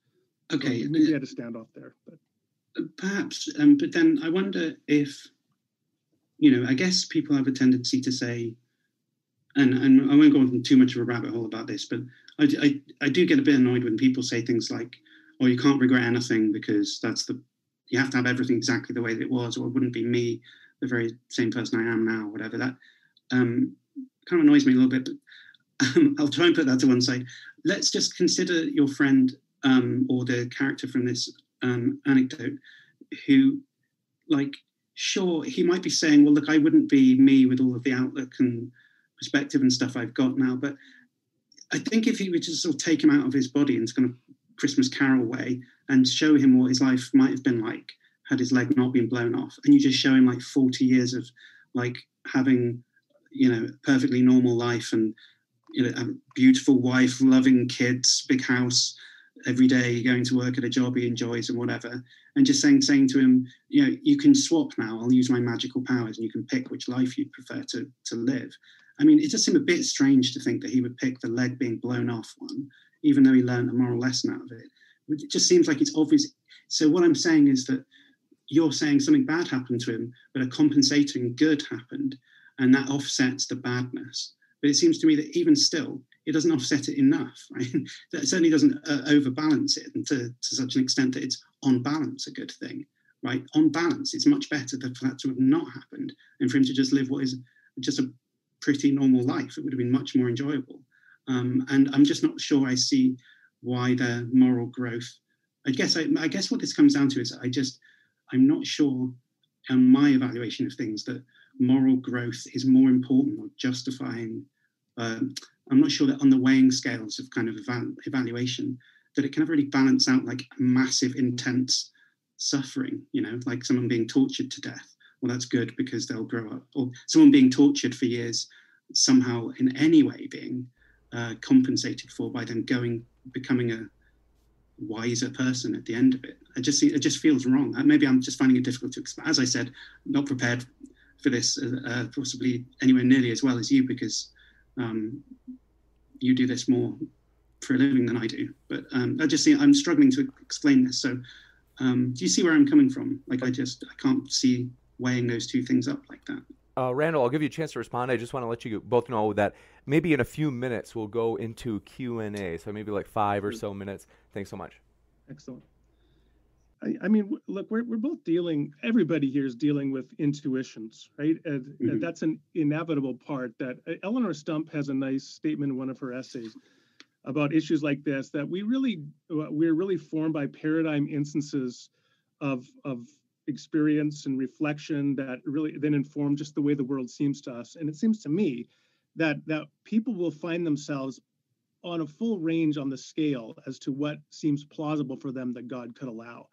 S2: Okay,
S3: so maybe uh, had a standoff there, but
S2: perhaps. Um, but then I wonder if you know, I guess people have a tendency to say, and and I won't go on too much of a rabbit hole about this, but I, I, I do get a bit annoyed when people say things like, "Oh, you can't regret anything because that's the you have to have everything exactly the way that it was, or it wouldn't be me, the very same person I am now, whatever." That um, kind of annoys me a little bit. But um, I'll try and put that to one side. Let's just consider your friend um, or the character from this um, anecdote, who, like, sure, he might be saying, "Well, look, I wouldn't be me with all of the outlook and perspective and stuff I've got now," but I think if he were to sort of take him out of his body into kind of Christmas Carol way and show him what his life might have been like had his leg not been blown off, and you just show him like 40 years of like having, you know, perfectly normal life and you know, a beautiful wife, loving kids, big house, every day going to work at a job he enjoys and whatever, and just saying saying to him, you know, you can swap now. I'll use my magical powers, and you can pick which life you prefer to to live. I mean, it just seemed a bit strange to think that he would pick the leg being blown off one, even though he learned a moral lesson out of it. It just seems like it's obvious. So what I'm saying is that you're saying something bad happened to him, but a compensating good happened, and that offsets the badness. But it seems to me that even still, it doesn't offset it enough. Right? that certainly doesn't uh, overbalance it to, to such an extent that it's on balance a good thing. Right? On balance, it's much better for that to have not happened and for him to just live what is just a pretty normal life. It would have been much more enjoyable. Um, and I'm just not sure I see why the moral growth. I guess I, I guess what this comes down to is I just I'm not sure on my evaluation of things that moral growth is more important or justifying. Um, I'm not sure that on the weighing scales of kind of eval- evaluation that it can really balance out like massive, intense suffering. You know, like someone being tortured to death. Well, that's good because they'll grow up, or someone being tortured for years somehow in any way being uh, compensated for by them going becoming a wiser person at the end of it. I just it just feels wrong. Maybe I'm just finding it difficult to explain. As I said, not prepared for this uh, uh, possibly anywhere nearly as well as you because um, you do this more for a living than I do. But um, I just see I'm struggling to explain this. So um, do you see where I'm coming from? Like I just I can't see weighing those two things up like that.
S1: Uh, Randall, I'll give you a chance to respond. I just want to let you both know that maybe in a few minutes we'll go into Q and A. So maybe like five or so minutes. Thanks so much.
S3: Excellent. I, I mean, look, we're we're both dealing. Everybody here is dealing with intuitions, right? And, mm-hmm. and that's an inevitable part. That uh, Eleonore Stump has a nice statement in one of her essays about issues like this. That we really uh, we're really formed by paradigm instances of of experience and reflection that really then inform just the way the world seems to us. And it seems to me that that people will find themselves on a full range on the scale as to what seems plausible for them that God could allow.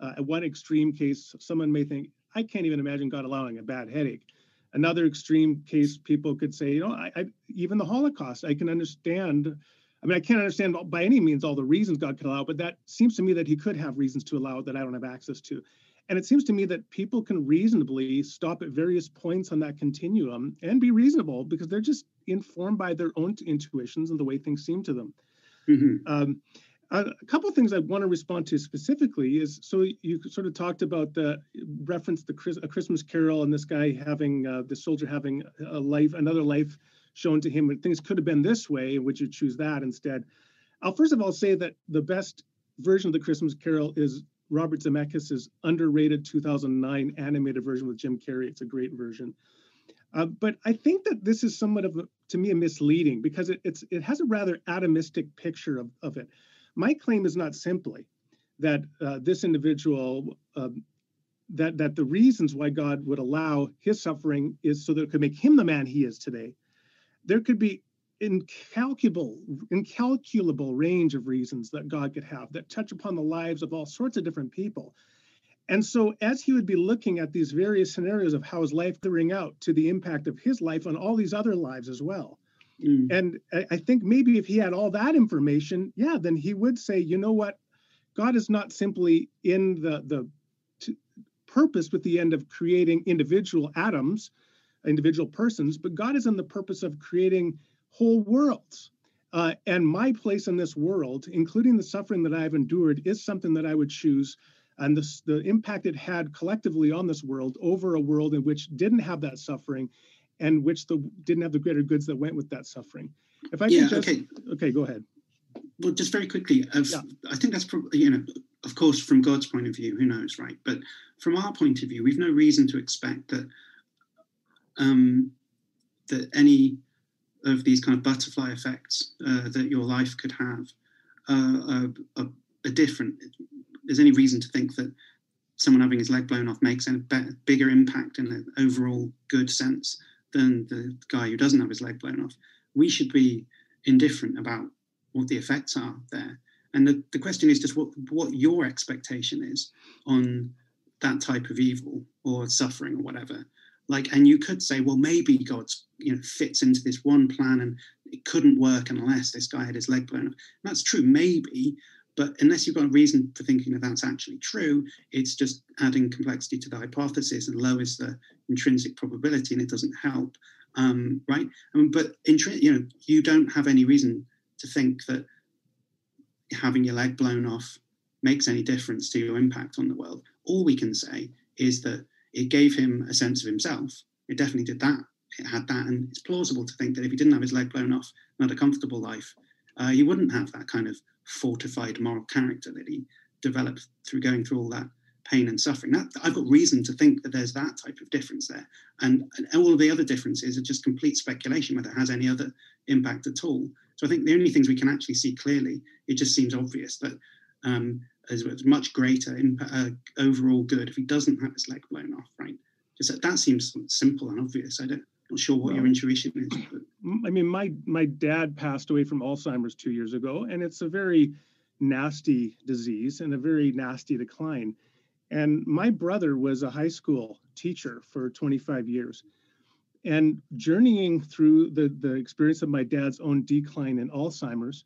S3: Uh, at one extreme case, someone may think, I can't even imagine God allowing a bad headache. Another extreme case, people could say, you know, I, I, even the Holocaust, I can understand. I mean, I can't understand by any means all the reasons God could allow, but that seems to me that He could have reasons to allow that I don't have access to. And it seems to me that people can reasonably stop at various points on that continuum and be reasonable because they're just informed by their own intuitions and the way things seem to them. Mm-hmm. Um, a couple of things I want to respond to specifically is so you sort of talked about the reference the Chris, a Christmas Carol and this guy having uh, the soldier having a life, another life shown to him, and things could have been this way. Would you choose that instead? I'll first of all say that the best version of the Christmas Carol is Robert Zemeckis' underrated 2009 animated version with Jim Carrey. It's a great version. Uh, but I think that this is somewhat of, a, to me, a misleading because it, it's it has a rather atomistic picture of, of it. My claim is not simply that uh, this individual um, that that the reasons why God would allow his suffering is so that it could make him the man he is today. There could be incalculable, incalculable range of reasons that God could have that touch upon the lives of all sorts of different people. And so, as he would be looking at these various scenarios of how his life could ring out to the impact of his life on all these other lives as well. Mm. And I, think maybe if he had all that information, yeah, then he would say, you know what? God is not simply in the, the t- purpose with the end of creating individual atoms, individual persons, but God is in the purpose of creating whole worlds. Uh, and my place in this world, including the suffering that I've endured, is something that I would choose and the, the impact it had collectively on this world over a world in which didn't have that suffering and which the didn't have the greater goods that went with that suffering. If I
S2: yeah,
S3: can just
S2: okay.
S3: okay, go ahead.
S2: Well, just very quickly,
S3: Yeah.
S2: I think that's probably you know, of course, from God's point of view, who knows, right? But from our point of view, we've no reason to expect that um, that any of these kind of butterfly effects uh, that your life could have uh, are, are, different. There's any reason to think that someone having his leg blown off makes a be- bigger impact in an overall good sense than the guy who doesn't have his leg blown off. We should be indifferent about what the effects are there. And the, the question is just what, what your expectation is on that type of evil or suffering or whatever. Like, and you could say, well, maybe God's, you know, fits into this one plan and it couldn't work unless this guy had his leg blown off. That's true, maybe, but unless you've got a reason for thinking that that's actually true, it's just adding complexity to the hypothesis and lowers the intrinsic probability, and it doesn't help, um, right? I mean, but you know, you don't have any reason to think that having your leg blown off makes any difference to your impact on the world. All we can say is that it gave him a sense of himself. It definitely did that. It had that, and it's plausible to think that if he didn't have his leg blown off and had a comfortable life, uh, he wouldn't have that kind of fortified moral character that he developed through going through all that pain and suffering. That I've got reason to think that there's that type of difference there, and, and all of the other differences are just complete speculation whether it has any other impact at all. So I think the only things we can actually see clearly, it just seems obvious that um, as, as much greater impact, uh, overall good if he doesn't have his leg blown off, right? Just that, that seems simple and obvious. I don't. Not sure what your intuition is. But.
S3: I mean, my my dad passed away from Alzheimer's two years ago, and it's a very nasty disease and a very nasty decline. And my brother was a high school teacher for 25 years. And journeying through the, the experience of my dad's own decline in Alzheimer's,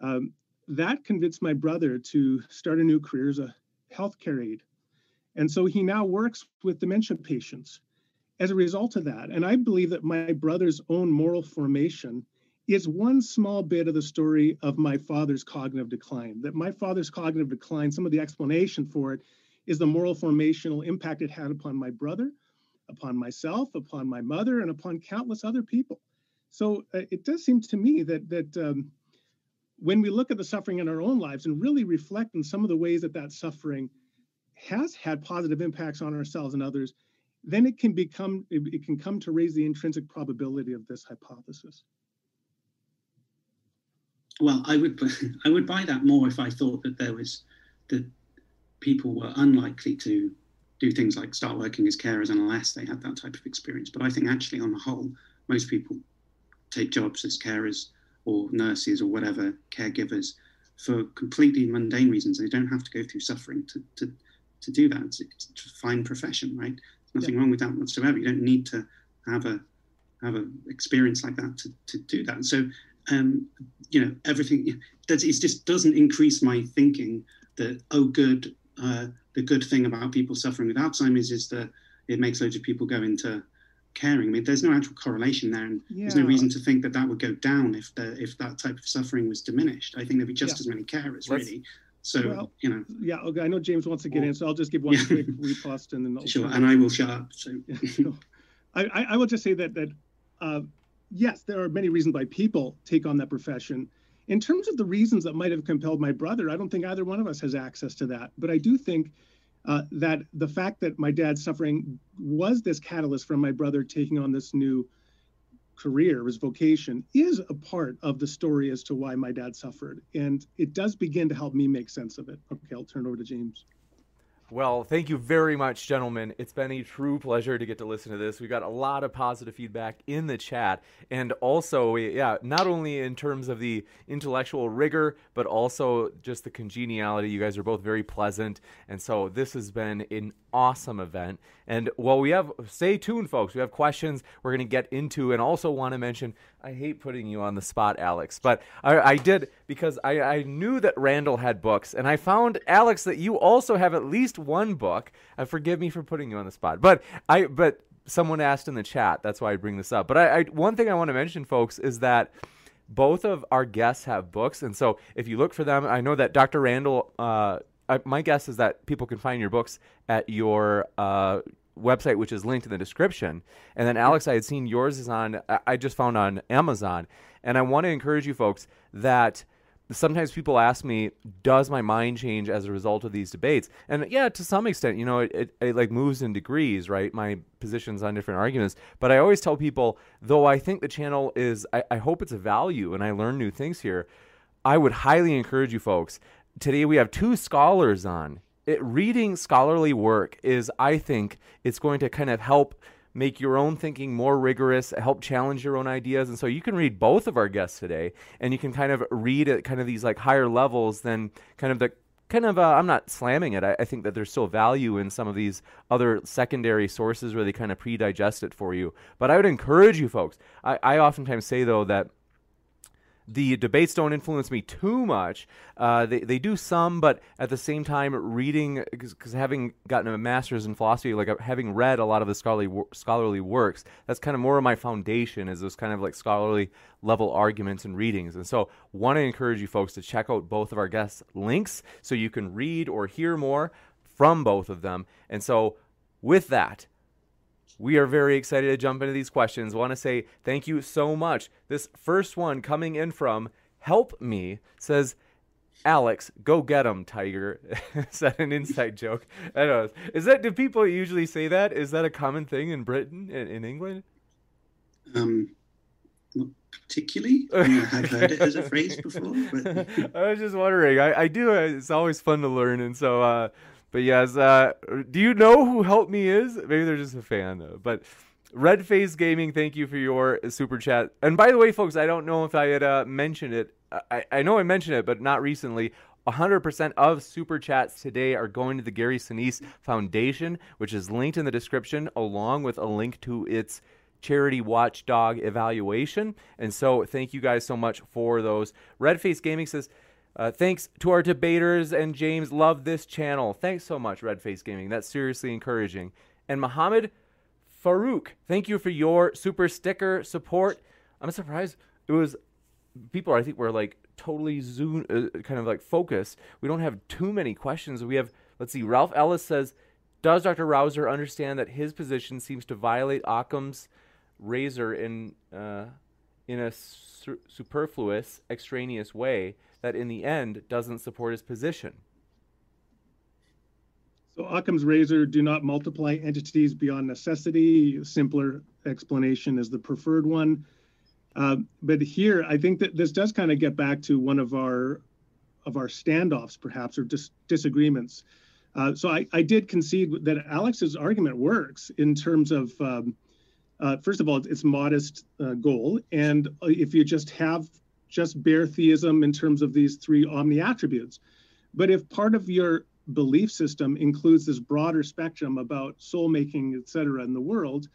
S3: um, that convinced my brother to start a new career as a healthcare aide. And so he now works with dementia patients as a result of that. And I believe that my brother's own moral formation is one small bit of the story of my father's cognitive decline. That my father's cognitive decline, some of the explanation for it is the moral formational impact it had upon my brother, upon myself, upon my mother, and upon countless other people. So uh, it does seem to me that that um, when we look at the suffering in our own lives and really reflect on some of the ways that that suffering has had positive impacts on ourselves and others, then it can become it, can come to raise the intrinsic probability of this hypothesis.
S2: Well, I would I would buy that more if I thought that there was that people were unlikely to do things like start working as carers unless they had that type of experience. But I think actually, on the whole, most people take jobs as carers or nurses or whatever caregivers for completely mundane reasons. They don't have to go through suffering to to, to do that. It's, it's a fine profession, right? There's nothing wrong with that whatsoever. You don't need to have a have an experience like that to, to do that. So um, you know, everything that it just doesn't increase my thinking that oh, good. Uh, the good thing about people suffering with Alzheimer's is that it makes loads of people go into caring. I mean, there's no actual correlation there, and there's no reason to think that that would go down if the if that type of suffering was diminished. I think there'd be just
S3: Yeah.
S2: as many carers,
S1: Let's-
S2: really. So
S3: Well,
S2: you know,
S3: Yeah, okay, I know James wants to get
S2: Well,
S3: in, so I'll just give one
S2: yeah.
S3: quick riposte and then I'll
S2: sure, and I will shut up. So
S3: Yeah, I, I, I will just say that that uh, yes, there are many reasons why people take on that profession. In terms of the reasons that might have compelled my brother, I don't think either one of us has access to that. But I do think uh, that the fact that my dad's suffering was this catalyst from my brother taking on this new career, his vocation, is a part of the story as to why my dad suffered, and it does begin to help me make sense of it. Okay, I'll turn it over to James.
S1: Well, thank you very much, gentlemen. It's been a true pleasure to get to listen to this. We got a lot of positive feedback in the chat, and also, yeah, not only in terms of the intellectual rigor, but also just the congeniality. You guys are both very pleasant, and so this has been an awesome event. And while we have, stay tuned, folks. We have questions we're going to get into, and also want to mention. I hate putting you on the spot, Alex, but I, I did because I, I knew that Randall had books, and I found Alex that you also have at least one book. Uh, forgive me for putting you on the spot, but I but someone asked in the chat. That's why I bring this up. But I, I one thing I want to mention, folks, is that both of our guests have books, and so if you look for them, I know that Dr. Randall uh, uh, my guess is that people can find your books at your uh, website, which is linked in the description. And then, Alex, I had seen yours is on, I just found on Amazon. And I want to encourage you folks that sometimes people ask me, does my mind change as a result of these debates? And yeah, to some extent, you know, it, it, it, like moves in degrees, right? My positions on different arguments. But I always tell people, though I think the channel is, I, I hope it's a value and I learn new things here, I would highly encourage you folks. Today we have two scholars on. It, reading scholarly work is, I think, it's going to kind of help make your own thinking more rigorous, help challenge your own ideas. And so you can read both of our guests today, and you can kind of read at kind of these like higher levels than kind of the kind of uh, i'm not slamming it I, I, think that there's still value in some of these other secondary sources where they kind of pre-digest it for you but i would encourage you folks I, I oftentimes say though that the debates don't influence me too much. Uh, they, they do some, but at the same time, reading, because having gotten a master's in philosophy, like uh, having read a lot of the scholarly, scholarly works, that's kind of more of my foundation is those kind of like scholarly level arguments and readings. And so, want to encourage you folks to check out both of our guests' links so you can read or hear more from both of them. And so, with that, we are very excited to jump into these questions. Want to say thank you so much. This first one coming in from Help Me says, Alex, go get him, Tiger. Is that an inside joke? I don't know. Is that do people usually say that? Is that a common thing in Britain in, in England?
S2: Um, not particularly. I have heard it as a phrase before. But...
S1: I was just wondering. I, I do. It's always fun to learn, and so uh, but yes, uh, do you know who Help Me is? Maybe they're just a fan, though. But Red Face Gaming, thank you for your super chat. And by the way, folks, I don't know if I had uh, mentioned it. I, I know I mentioned it, but not recently. 100% of super chats today are going to the Gary Sinise Foundation, which is linked in the description, along with a link to its charity watchdog evaluation. And so, thank you guys so much for those. Red Face Gaming says, uh, thanks to our debaters and James. Love this channel. Thanks so much, Red Face Gaming. That's seriously encouraging. And Mohammed Farouk, thank you for your super sticker support. I'm surprised it was people. I think were like totally zoom, uh, kind of like focused. We don't have too many questions. We have. Let's see. Ralph Ellis says, "Does Dr. Rauser understand that his position seems to violate Occam's razor in uh, in a su- superfluous, extraneous way?" that in the end doesn't support his position.
S3: So Occam's razor do not multiply entities beyond necessity. Simpler explanation is the preferred one. Uh, but here, I think that this does kind of get back to one of our of our standoffs, perhaps, or dis- disagreements. Uh, so I, I, did concede that Alex's argument works in terms of, um, uh, first of all, its modest uh, goal, and if you just have just bare theism in terms of these three omni attributes. But if part of your belief system includes this broader spectrum about soul making, et cetera, in the world,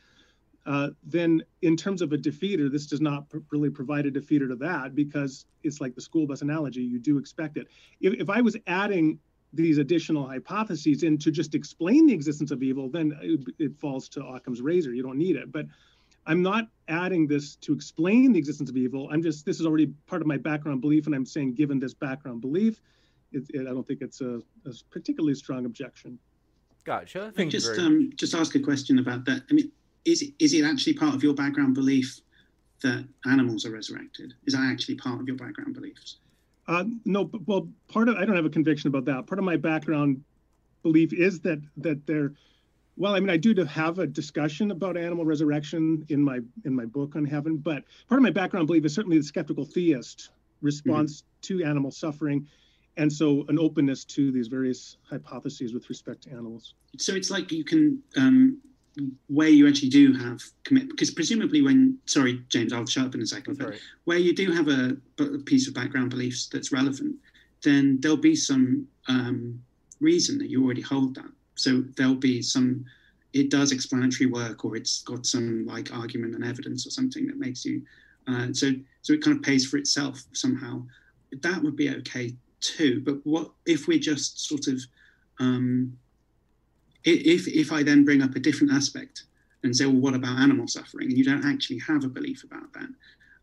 S3: uh, then in terms of a defeater, this does not pr- really provide a defeater to that because it's like the school bus analogy. You do expect it. If, if I was adding these additional hypotheses and to just explain the existence of evil, then it, it falls to Occam's razor. You don't need it. But I'm not adding this to explain the existence of evil. I'm just, this is already part of my background belief. And I'm saying, given this background belief, it, it, I don't think it's a, a, particularly strong objection.
S1: Gotcha.
S2: Thank just, very... um, just ask a question about that. I mean, is it, is it actually part of your background belief that animals are resurrected? Is that actually part of your background beliefs?
S3: Uh, no, well, part of I don't have a conviction about that. Part of my background belief is that that they're well, I mean, I do to have a discussion about animal resurrection in my in my book on heaven, but part of my background belief is certainly the skeptical theist response mm-hmm. to animal suffering, and so an openness to these various hypotheses with respect to animals.
S2: So it's like you can um, where you actually do have commit because presumably when sorry James, I'll shut up in a second, but where you do have a, a, piece of background beliefs that's relevant, then there'll be some um, reason that you already hold that so there'll be some, it does explanatory work or it's got some like argument and evidence or something that makes you, uh, so so it kind of pays for itself somehow. That would be okay too. But what if we're just sort of, um, if if I then bring up a different aspect and say, well, what about animal suffering? And you don't actually have a belief about that,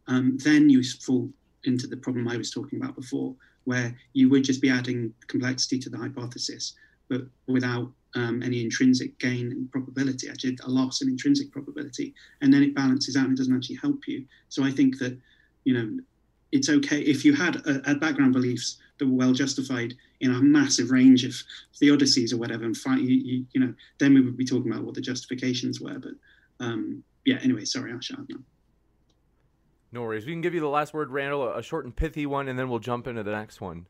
S2: um, then you fall into the problem I was talking about before, where you would just be adding complexity to the hypothesis, but without um, any intrinsic gain in probability, actually a loss in intrinsic probability, and then it balances out and it doesn't actually help you. So I think that, you know, it's okay if you had a, a background beliefs that were well justified in a massive range of theodicies or whatever, and fight, you, you, you, know, then we would be talking about what the justifications were. But um, yeah, anyway, sorry, I'll shut up now.
S1: No worries. We can give you the last word, Randall, a short and pithy one, and then we'll jump into the next one.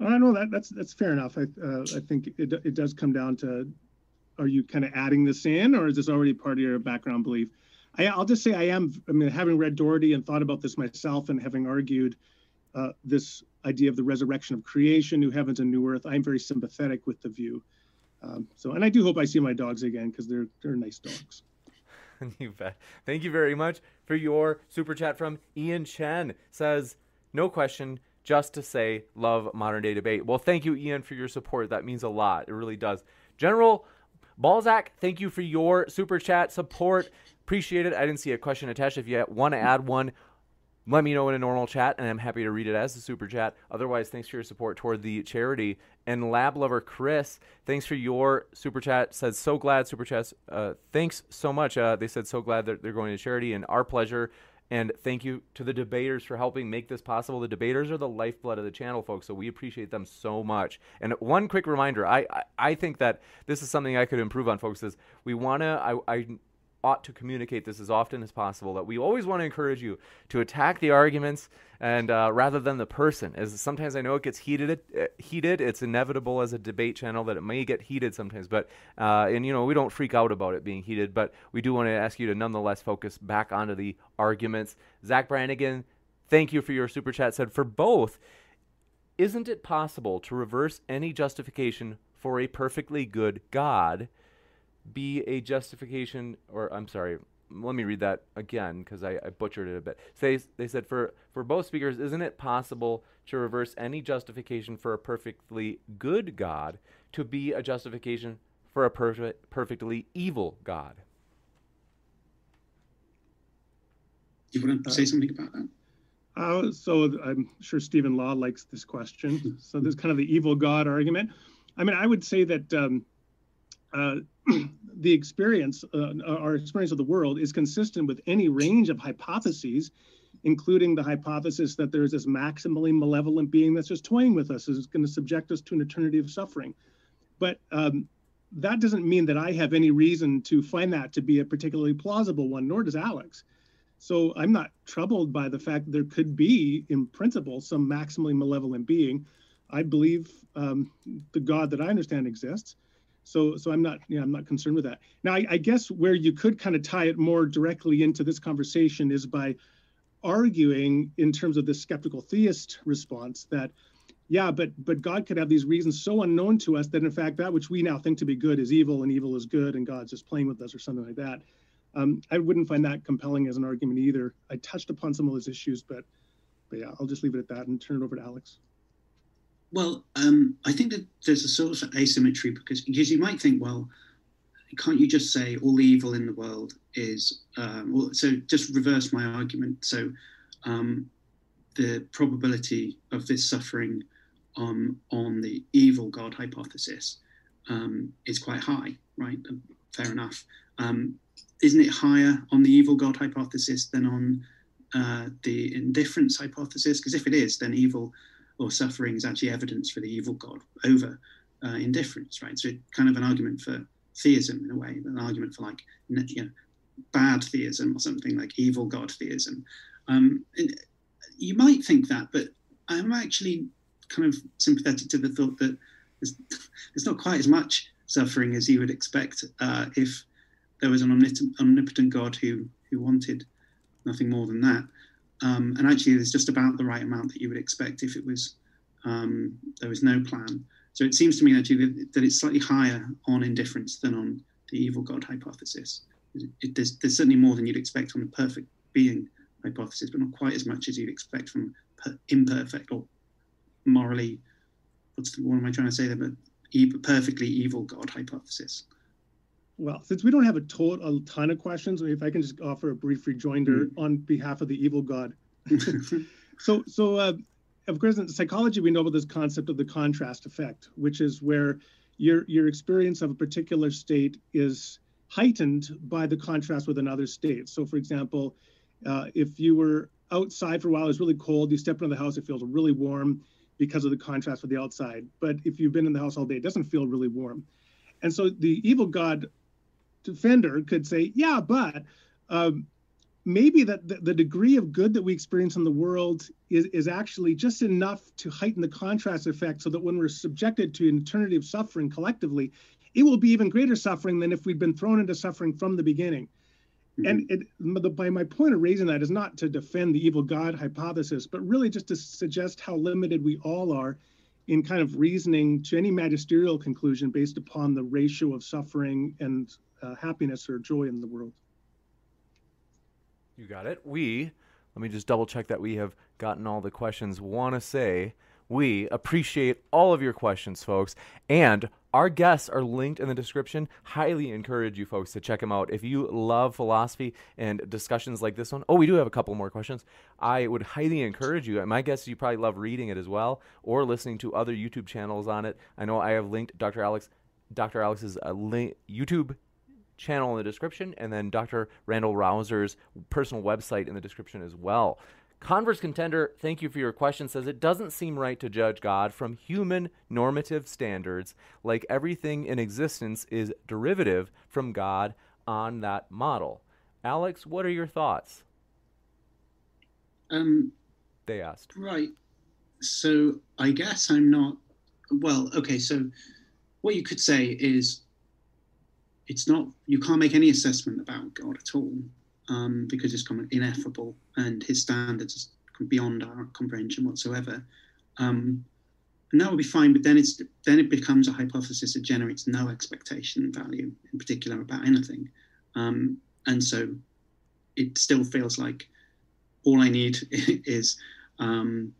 S3: I know that that's that's fair enough. I uh, I think it it does come down to, are you kind of adding this in, or is this already part of your background belief? I, will just say I am. I mean, having read Dougherty and thought about this myself, and having argued uh, this idea of the resurrection of creation, new heavens and new earth, I'm very sympathetic with the view. Um, so, and I do hope I see my dogs again because they're they're nice dogs.
S1: you bet. Thank you very much for your super chat from Ian Chen. Says, no question, just to say, love modern day debate. Well, thank you, Ian, for your support. That means a lot. It really does. General Balzac, thank you for your super chat support. Appreciate it. I didn't see a question attached. If you want to add one, let me know in a normal chat, and I'm happy to read it as a super chat. Otherwise, thanks for your support toward the charity. And Lab Lover Chris, thanks for your super chat. Says so glad super chats. Uh, thanks so much. Uh, they said so glad that they're going to charity, and our pleasure. And thank you to the debaters for helping make this possible. The debaters are the lifeblood of the channel, folks, so we appreciate them so much. And one quick reminder I, I, I think that this is something I could improve on, folks, is we want to, I, I ought to communicate this as often as possible. That we always want to encourage you to attack the arguments and uh, rather than the person. As sometimes I know it gets heated. Uh, heated. It's inevitable as a debate channel that it may get heated sometimes. But uh, and you know we don't freak out about it being heated. But we do want to ask you to nonetheless focus back onto the arguments. Zach Brannigan, thank you for your super chat. Said for both. Isn't it possible to reverse any justification for a perfectly good God be a justification, or I'm sorry, let me read that again because I, I, butchered it a bit. They, they said for, for both speakers, isn't it possible to reverse any justification for a perfectly good God to be a justification for a perfect, perfectly evil God?
S2: You want to say something about that?
S3: Uh, so I'm sure Stephen Law likes this question. so there's kind of the evil God argument. I mean, I would say that um, uh, the experience, uh, our experience of the world, is consistent with any range of hypotheses, including the hypothesis that there's this maximally malevolent being that's just toying with us, is going to subject us to an eternity of suffering. But um, that doesn't mean that I have any reason to find that to be a particularly plausible one, nor does Alex. So I'm not troubled by the fact that there could be, in principle, some maximally malevolent being. I believe um, the God that I understand exists. So, so I'm not, yeah, I'm not concerned with that. Now, I, I guess where you could kind of tie it more directly into this conversation is by arguing in terms of the skeptical theist response that, yeah, but but God could have these reasons so unknown to us that in fact that which we now think to be good is evil and evil is good and God's just playing with us or something like that. Um, I wouldn't find that compelling as an argument either. I touched upon some of those issues, but but yeah, I'll just leave it at that and turn it over to Alex.
S2: Well, um, I think that there's a sort of asymmetry because because you might think, well, can't you just say all evil in the world is? Um, well, so just reverse my argument. So um, the probability of this suffering um, on the evil God hypothesis um, is quite high, right? Fair enough. Um, isn't it higher on the evil God hypothesis than on uh, the indifference hypothesis? Because if it is, then evil or suffering is actually evidence for the evil God over uh, indifference, right? So kind of an argument for theism in a way, an argument for like you know bad theism or something like evil God theism. Um, you might think that, but I'm actually kind of sympathetic to the thought that there's, there's not quite as much suffering as you would expect uh, if there was an omnipotent, omnipotent God who who wanted nothing more than that. Um, and actually, there's just about the right amount that you would expect if it was um, there was no plan. So it seems to me actually that, it's slightly higher on indifference than on the evil God hypothesis. It, it, there's, there's, certainly more than you'd expect on the perfect being hypothesis, but not quite as much as you'd expect from per, imperfect or morally. What's the, what am I trying to say there? But perfectly evil God hypothesis.
S3: Well, since we don't have a, to- a ton of questions, if I can just offer a brief rejoinder mm. on behalf of the evil god. so, so uh, of course, in psychology, we know about this concept of the contrast effect, which is where your your experience of a particular state is heightened by the contrast with another state. So, for example, uh, if you were outside for a while, it's really cold, you step into the house, it feels really warm because of the contrast with the outside. But if you've been in the house all day, it doesn't feel really warm. And so the evil god defender could say, yeah, but um, maybe that the, the, degree of good that we experience in the world is, is actually just enough to heighten the contrast effect so that when we're subjected to an eternity of suffering collectively, it will be even greater suffering than if we'd been thrown into suffering from the beginning. Mm-hmm. And it, by my point of raising that is not to defend the evil God hypothesis, but really just to suggest how limited we all are in kind of reasoning to any magisterial conclusion based upon the ratio of suffering and uh, happiness or joy in the world.
S1: You got it. We, let me just double check that we have gotten all the questions. Want to say we appreciate all of your questions, folks. And our guests are linked in the description. Highly encourage you folks to check them out. If you love philosophy and discussions like this one, oh, we do have a couple more questions. I would highly encourage you. My guess is you probably love reading it as well or listening to other YouTube channels on it. I know I have linked Dr. Alex, Dr. Alex's uh, link, YouTube channel in the description, and then Dr. Randall Rauser's personal website in the description as well. Converse Contender, thank you for your question, says it doesn't seem right to judge God from human normative standards, like everything in existence is derivative from God on that model. Alex, what are your thoughts?
S2: Um,
S1: they asked.
S2: Right. So I guess I'm not. Well, okay. So what you could say is it's not. You can't make any assessment about God at all um, because it's ineffable and his standards are beyond our comprehension whatsoever. Um, and that would be fine, but then it's then it becomes a hypothesis that generates no expectation value in particular about anything, um, and so it still feels like all I need is um,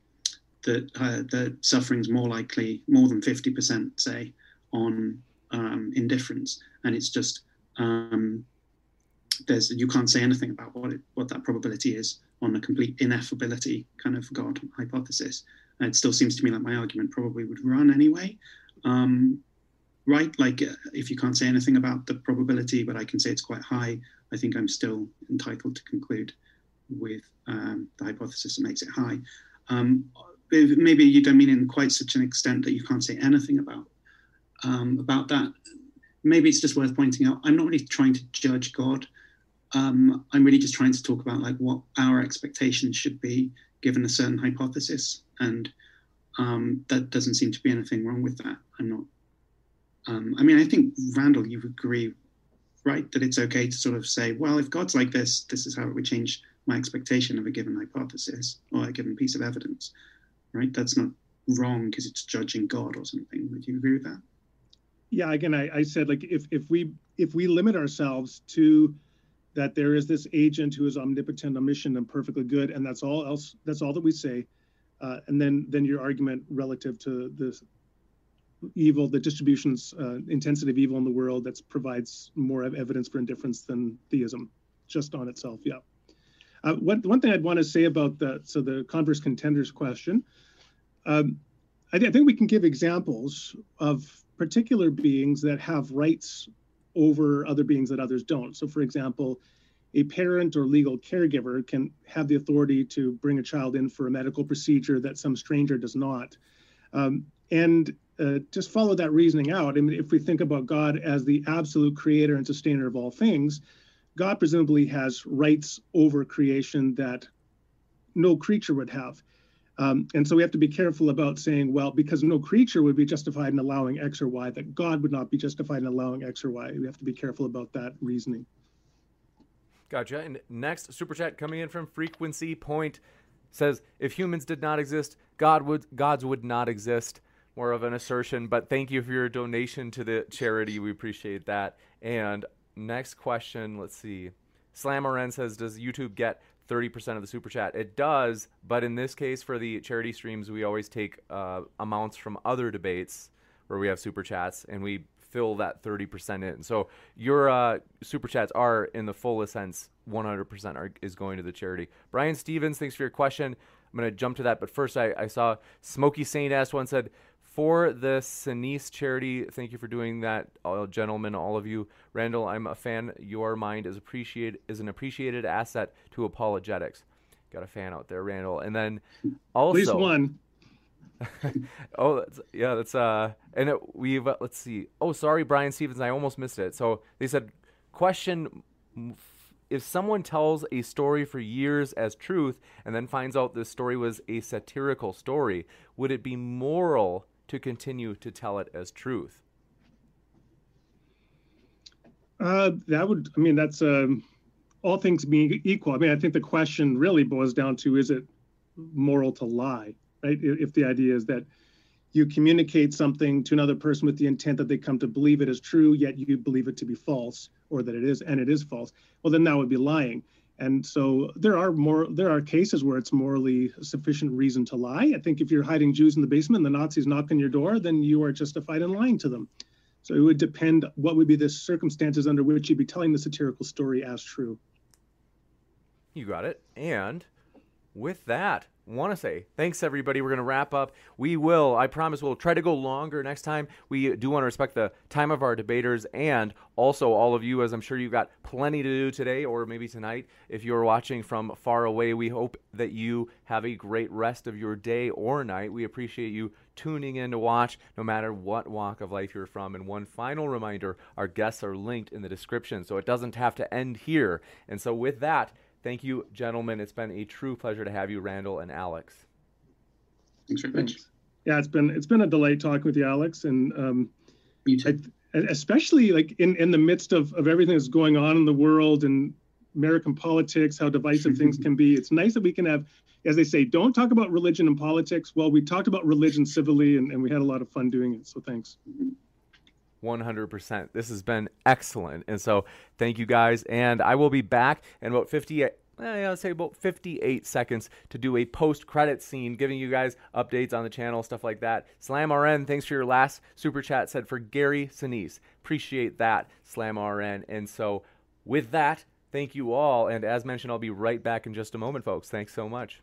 S2: that uh, the suffering's more likely, more than fifty percent, say, on um, indifference, and it's just um, there's you can't say anything about what it, what that probability is on a complete ineffability kind of God hypothesis. And it still seems to me like my argument probably would run anyway. Um, right? Like uh, if you can't say anything about the probability, but I can say it's quite high, I think I'm still entitled to conclude with um, the hypothesis that makes it high. Um, maybe you don't mean in quite such an extent that you can't say anything about um, about that. Maybe it's just worth pointing out. I'm not really trying to judge God um, I'm really just trying to talk about like what our expectations should be given a certain hypothesis, and um, that doesn't seem to be anything wrong with that. I'm not. Um, I mean, I think Randall, you agree, right, that it's okay to sort of say, well, if God's like this, this is how it would change my expectation of a given hypothesis or a given piece of evidence, right? That's not wrong because it's judging God or something. Would you agree with that?
S3: Yeah. Again, I, I said like if if we if we limit ourselves to that there is this agent who is omnipotent, omniscient, and perfectly good, and that's all else. That's all that we say. Uh, and then then your argument relative to the evil, the distribution's uh, intensity of evil in the world that provides more evidence for indifference than theism, just on itself. Yeah. Uh, one one thing I'd want to say about the so the converse contenders question. Um, I, I think we can give examples of particular beings that have rights over other beings that others don't. So, for example, a parent or legal caregiver can have the authority to bring a child in for a medical procedure that some stranger does not. Um, and uh, just follow that reasoning out. I mean, if we think about God as the absolute creator and sustainer of all things, God presumably has rights over creation that no creature would have. Um, and so we have to be careful about saying, well, because no creature would be justified in allowing X or Y, that God would not be justified in allowing X or Y. We have to be careful about that reasoning.
S1: Gotcha. And next super chat coming in from Frequency Point says, if humans did not exist, God would gods would not exist. More of an assertion, but thank you for your donation to the charity. We appreciate that. And next question, let's see. Slamaren says, does YouTube get 30% of the super chat. It does, but in this case, for the charity streams, we always take uh, amounts from other debates where we have super chats and we fill that 30% in. So your uh, super chats are, in the fullest sense, 100% are, is going to the charity. Brian Stevens, thanks for your question. I'm going to jump to that. But first, I, I saw Smoky Saint asked one said, for the Sinise charity, thank you for doing that, all, gentlemen, all of you. Randall, I'm a fan. Your mind is appreciated is an appreciated asset to apologetics. Got a fan out there, Randall. And then also,
S3: at least one.
S1: oh, that's, yeah, that's uh, and it, we've uh, let's see. Oh, sorry, Brian Stevens, I almost missed it. So they said, question: If someone tells a story for years as truth and then finds out this story was a satirical story, would it be moral to continue to tell it as truth?
S3: Uh, that would, I mean, that's um, all things being equal. I mean, I think the question really boils down to is it moral to lie, right? If the idea is that you communicate something to another person with the intent that they come to believe it is true, yet you believe it to be false, or that it is and it is false, well, then that would be lying. And so there are more there are cases where it's morally sufficient reason to lie. I think if you're hiding Jews in the basement and the Nazis knock on your door, then you are justified in lying to them. So it would depend what would be the circumstances under which you'd be telling the satirical story as true.
S1: You got it. And with that, want to say. Thanks everybody. We're going to wrap up. We will i promise we'll try to go longer next time. We do want to respect the time of our debaters and also all of you as i'm sure you've got plenty to do today or maybe tonight if you're watching from far away. We hope that you have a great rest of your day or night. We appreciate you tuning in to watch no matter what walk of life you're from. And one final reminder our guests are linked in the description so it doesn't have to end here. And so with that Thank you, gentlemen. It's been a true pleasure to have you, Randall and Alex.
S2: Thanks very much.
S3: Yeah, it's been it's been a delight talking with you, Alex, and um,
S2: you too.
S3: I, especially like in in the midst of of everything that's going on in the world and American politics, how divisive things can be. It's nice that we can have, as they say, don't talk about religion and politics. Well, we talked about religion civilly, and, and we had a lot of fun doing it. So thanks. Mm-hmm.
S1: 100%. This has been excellent. And so thank you guys. And I will be back in about 58. I'll say about 58 seconds to do a post credit scene, giving you guys updates on the channel, stuff like that. Slam RN, thanks for your last super chat. Said for Gary Sinise. Appreciate that, Slam RN. And so, with that, thank you all. And as mentioned, I'll be right back in just a moment, folks. Thanks so much.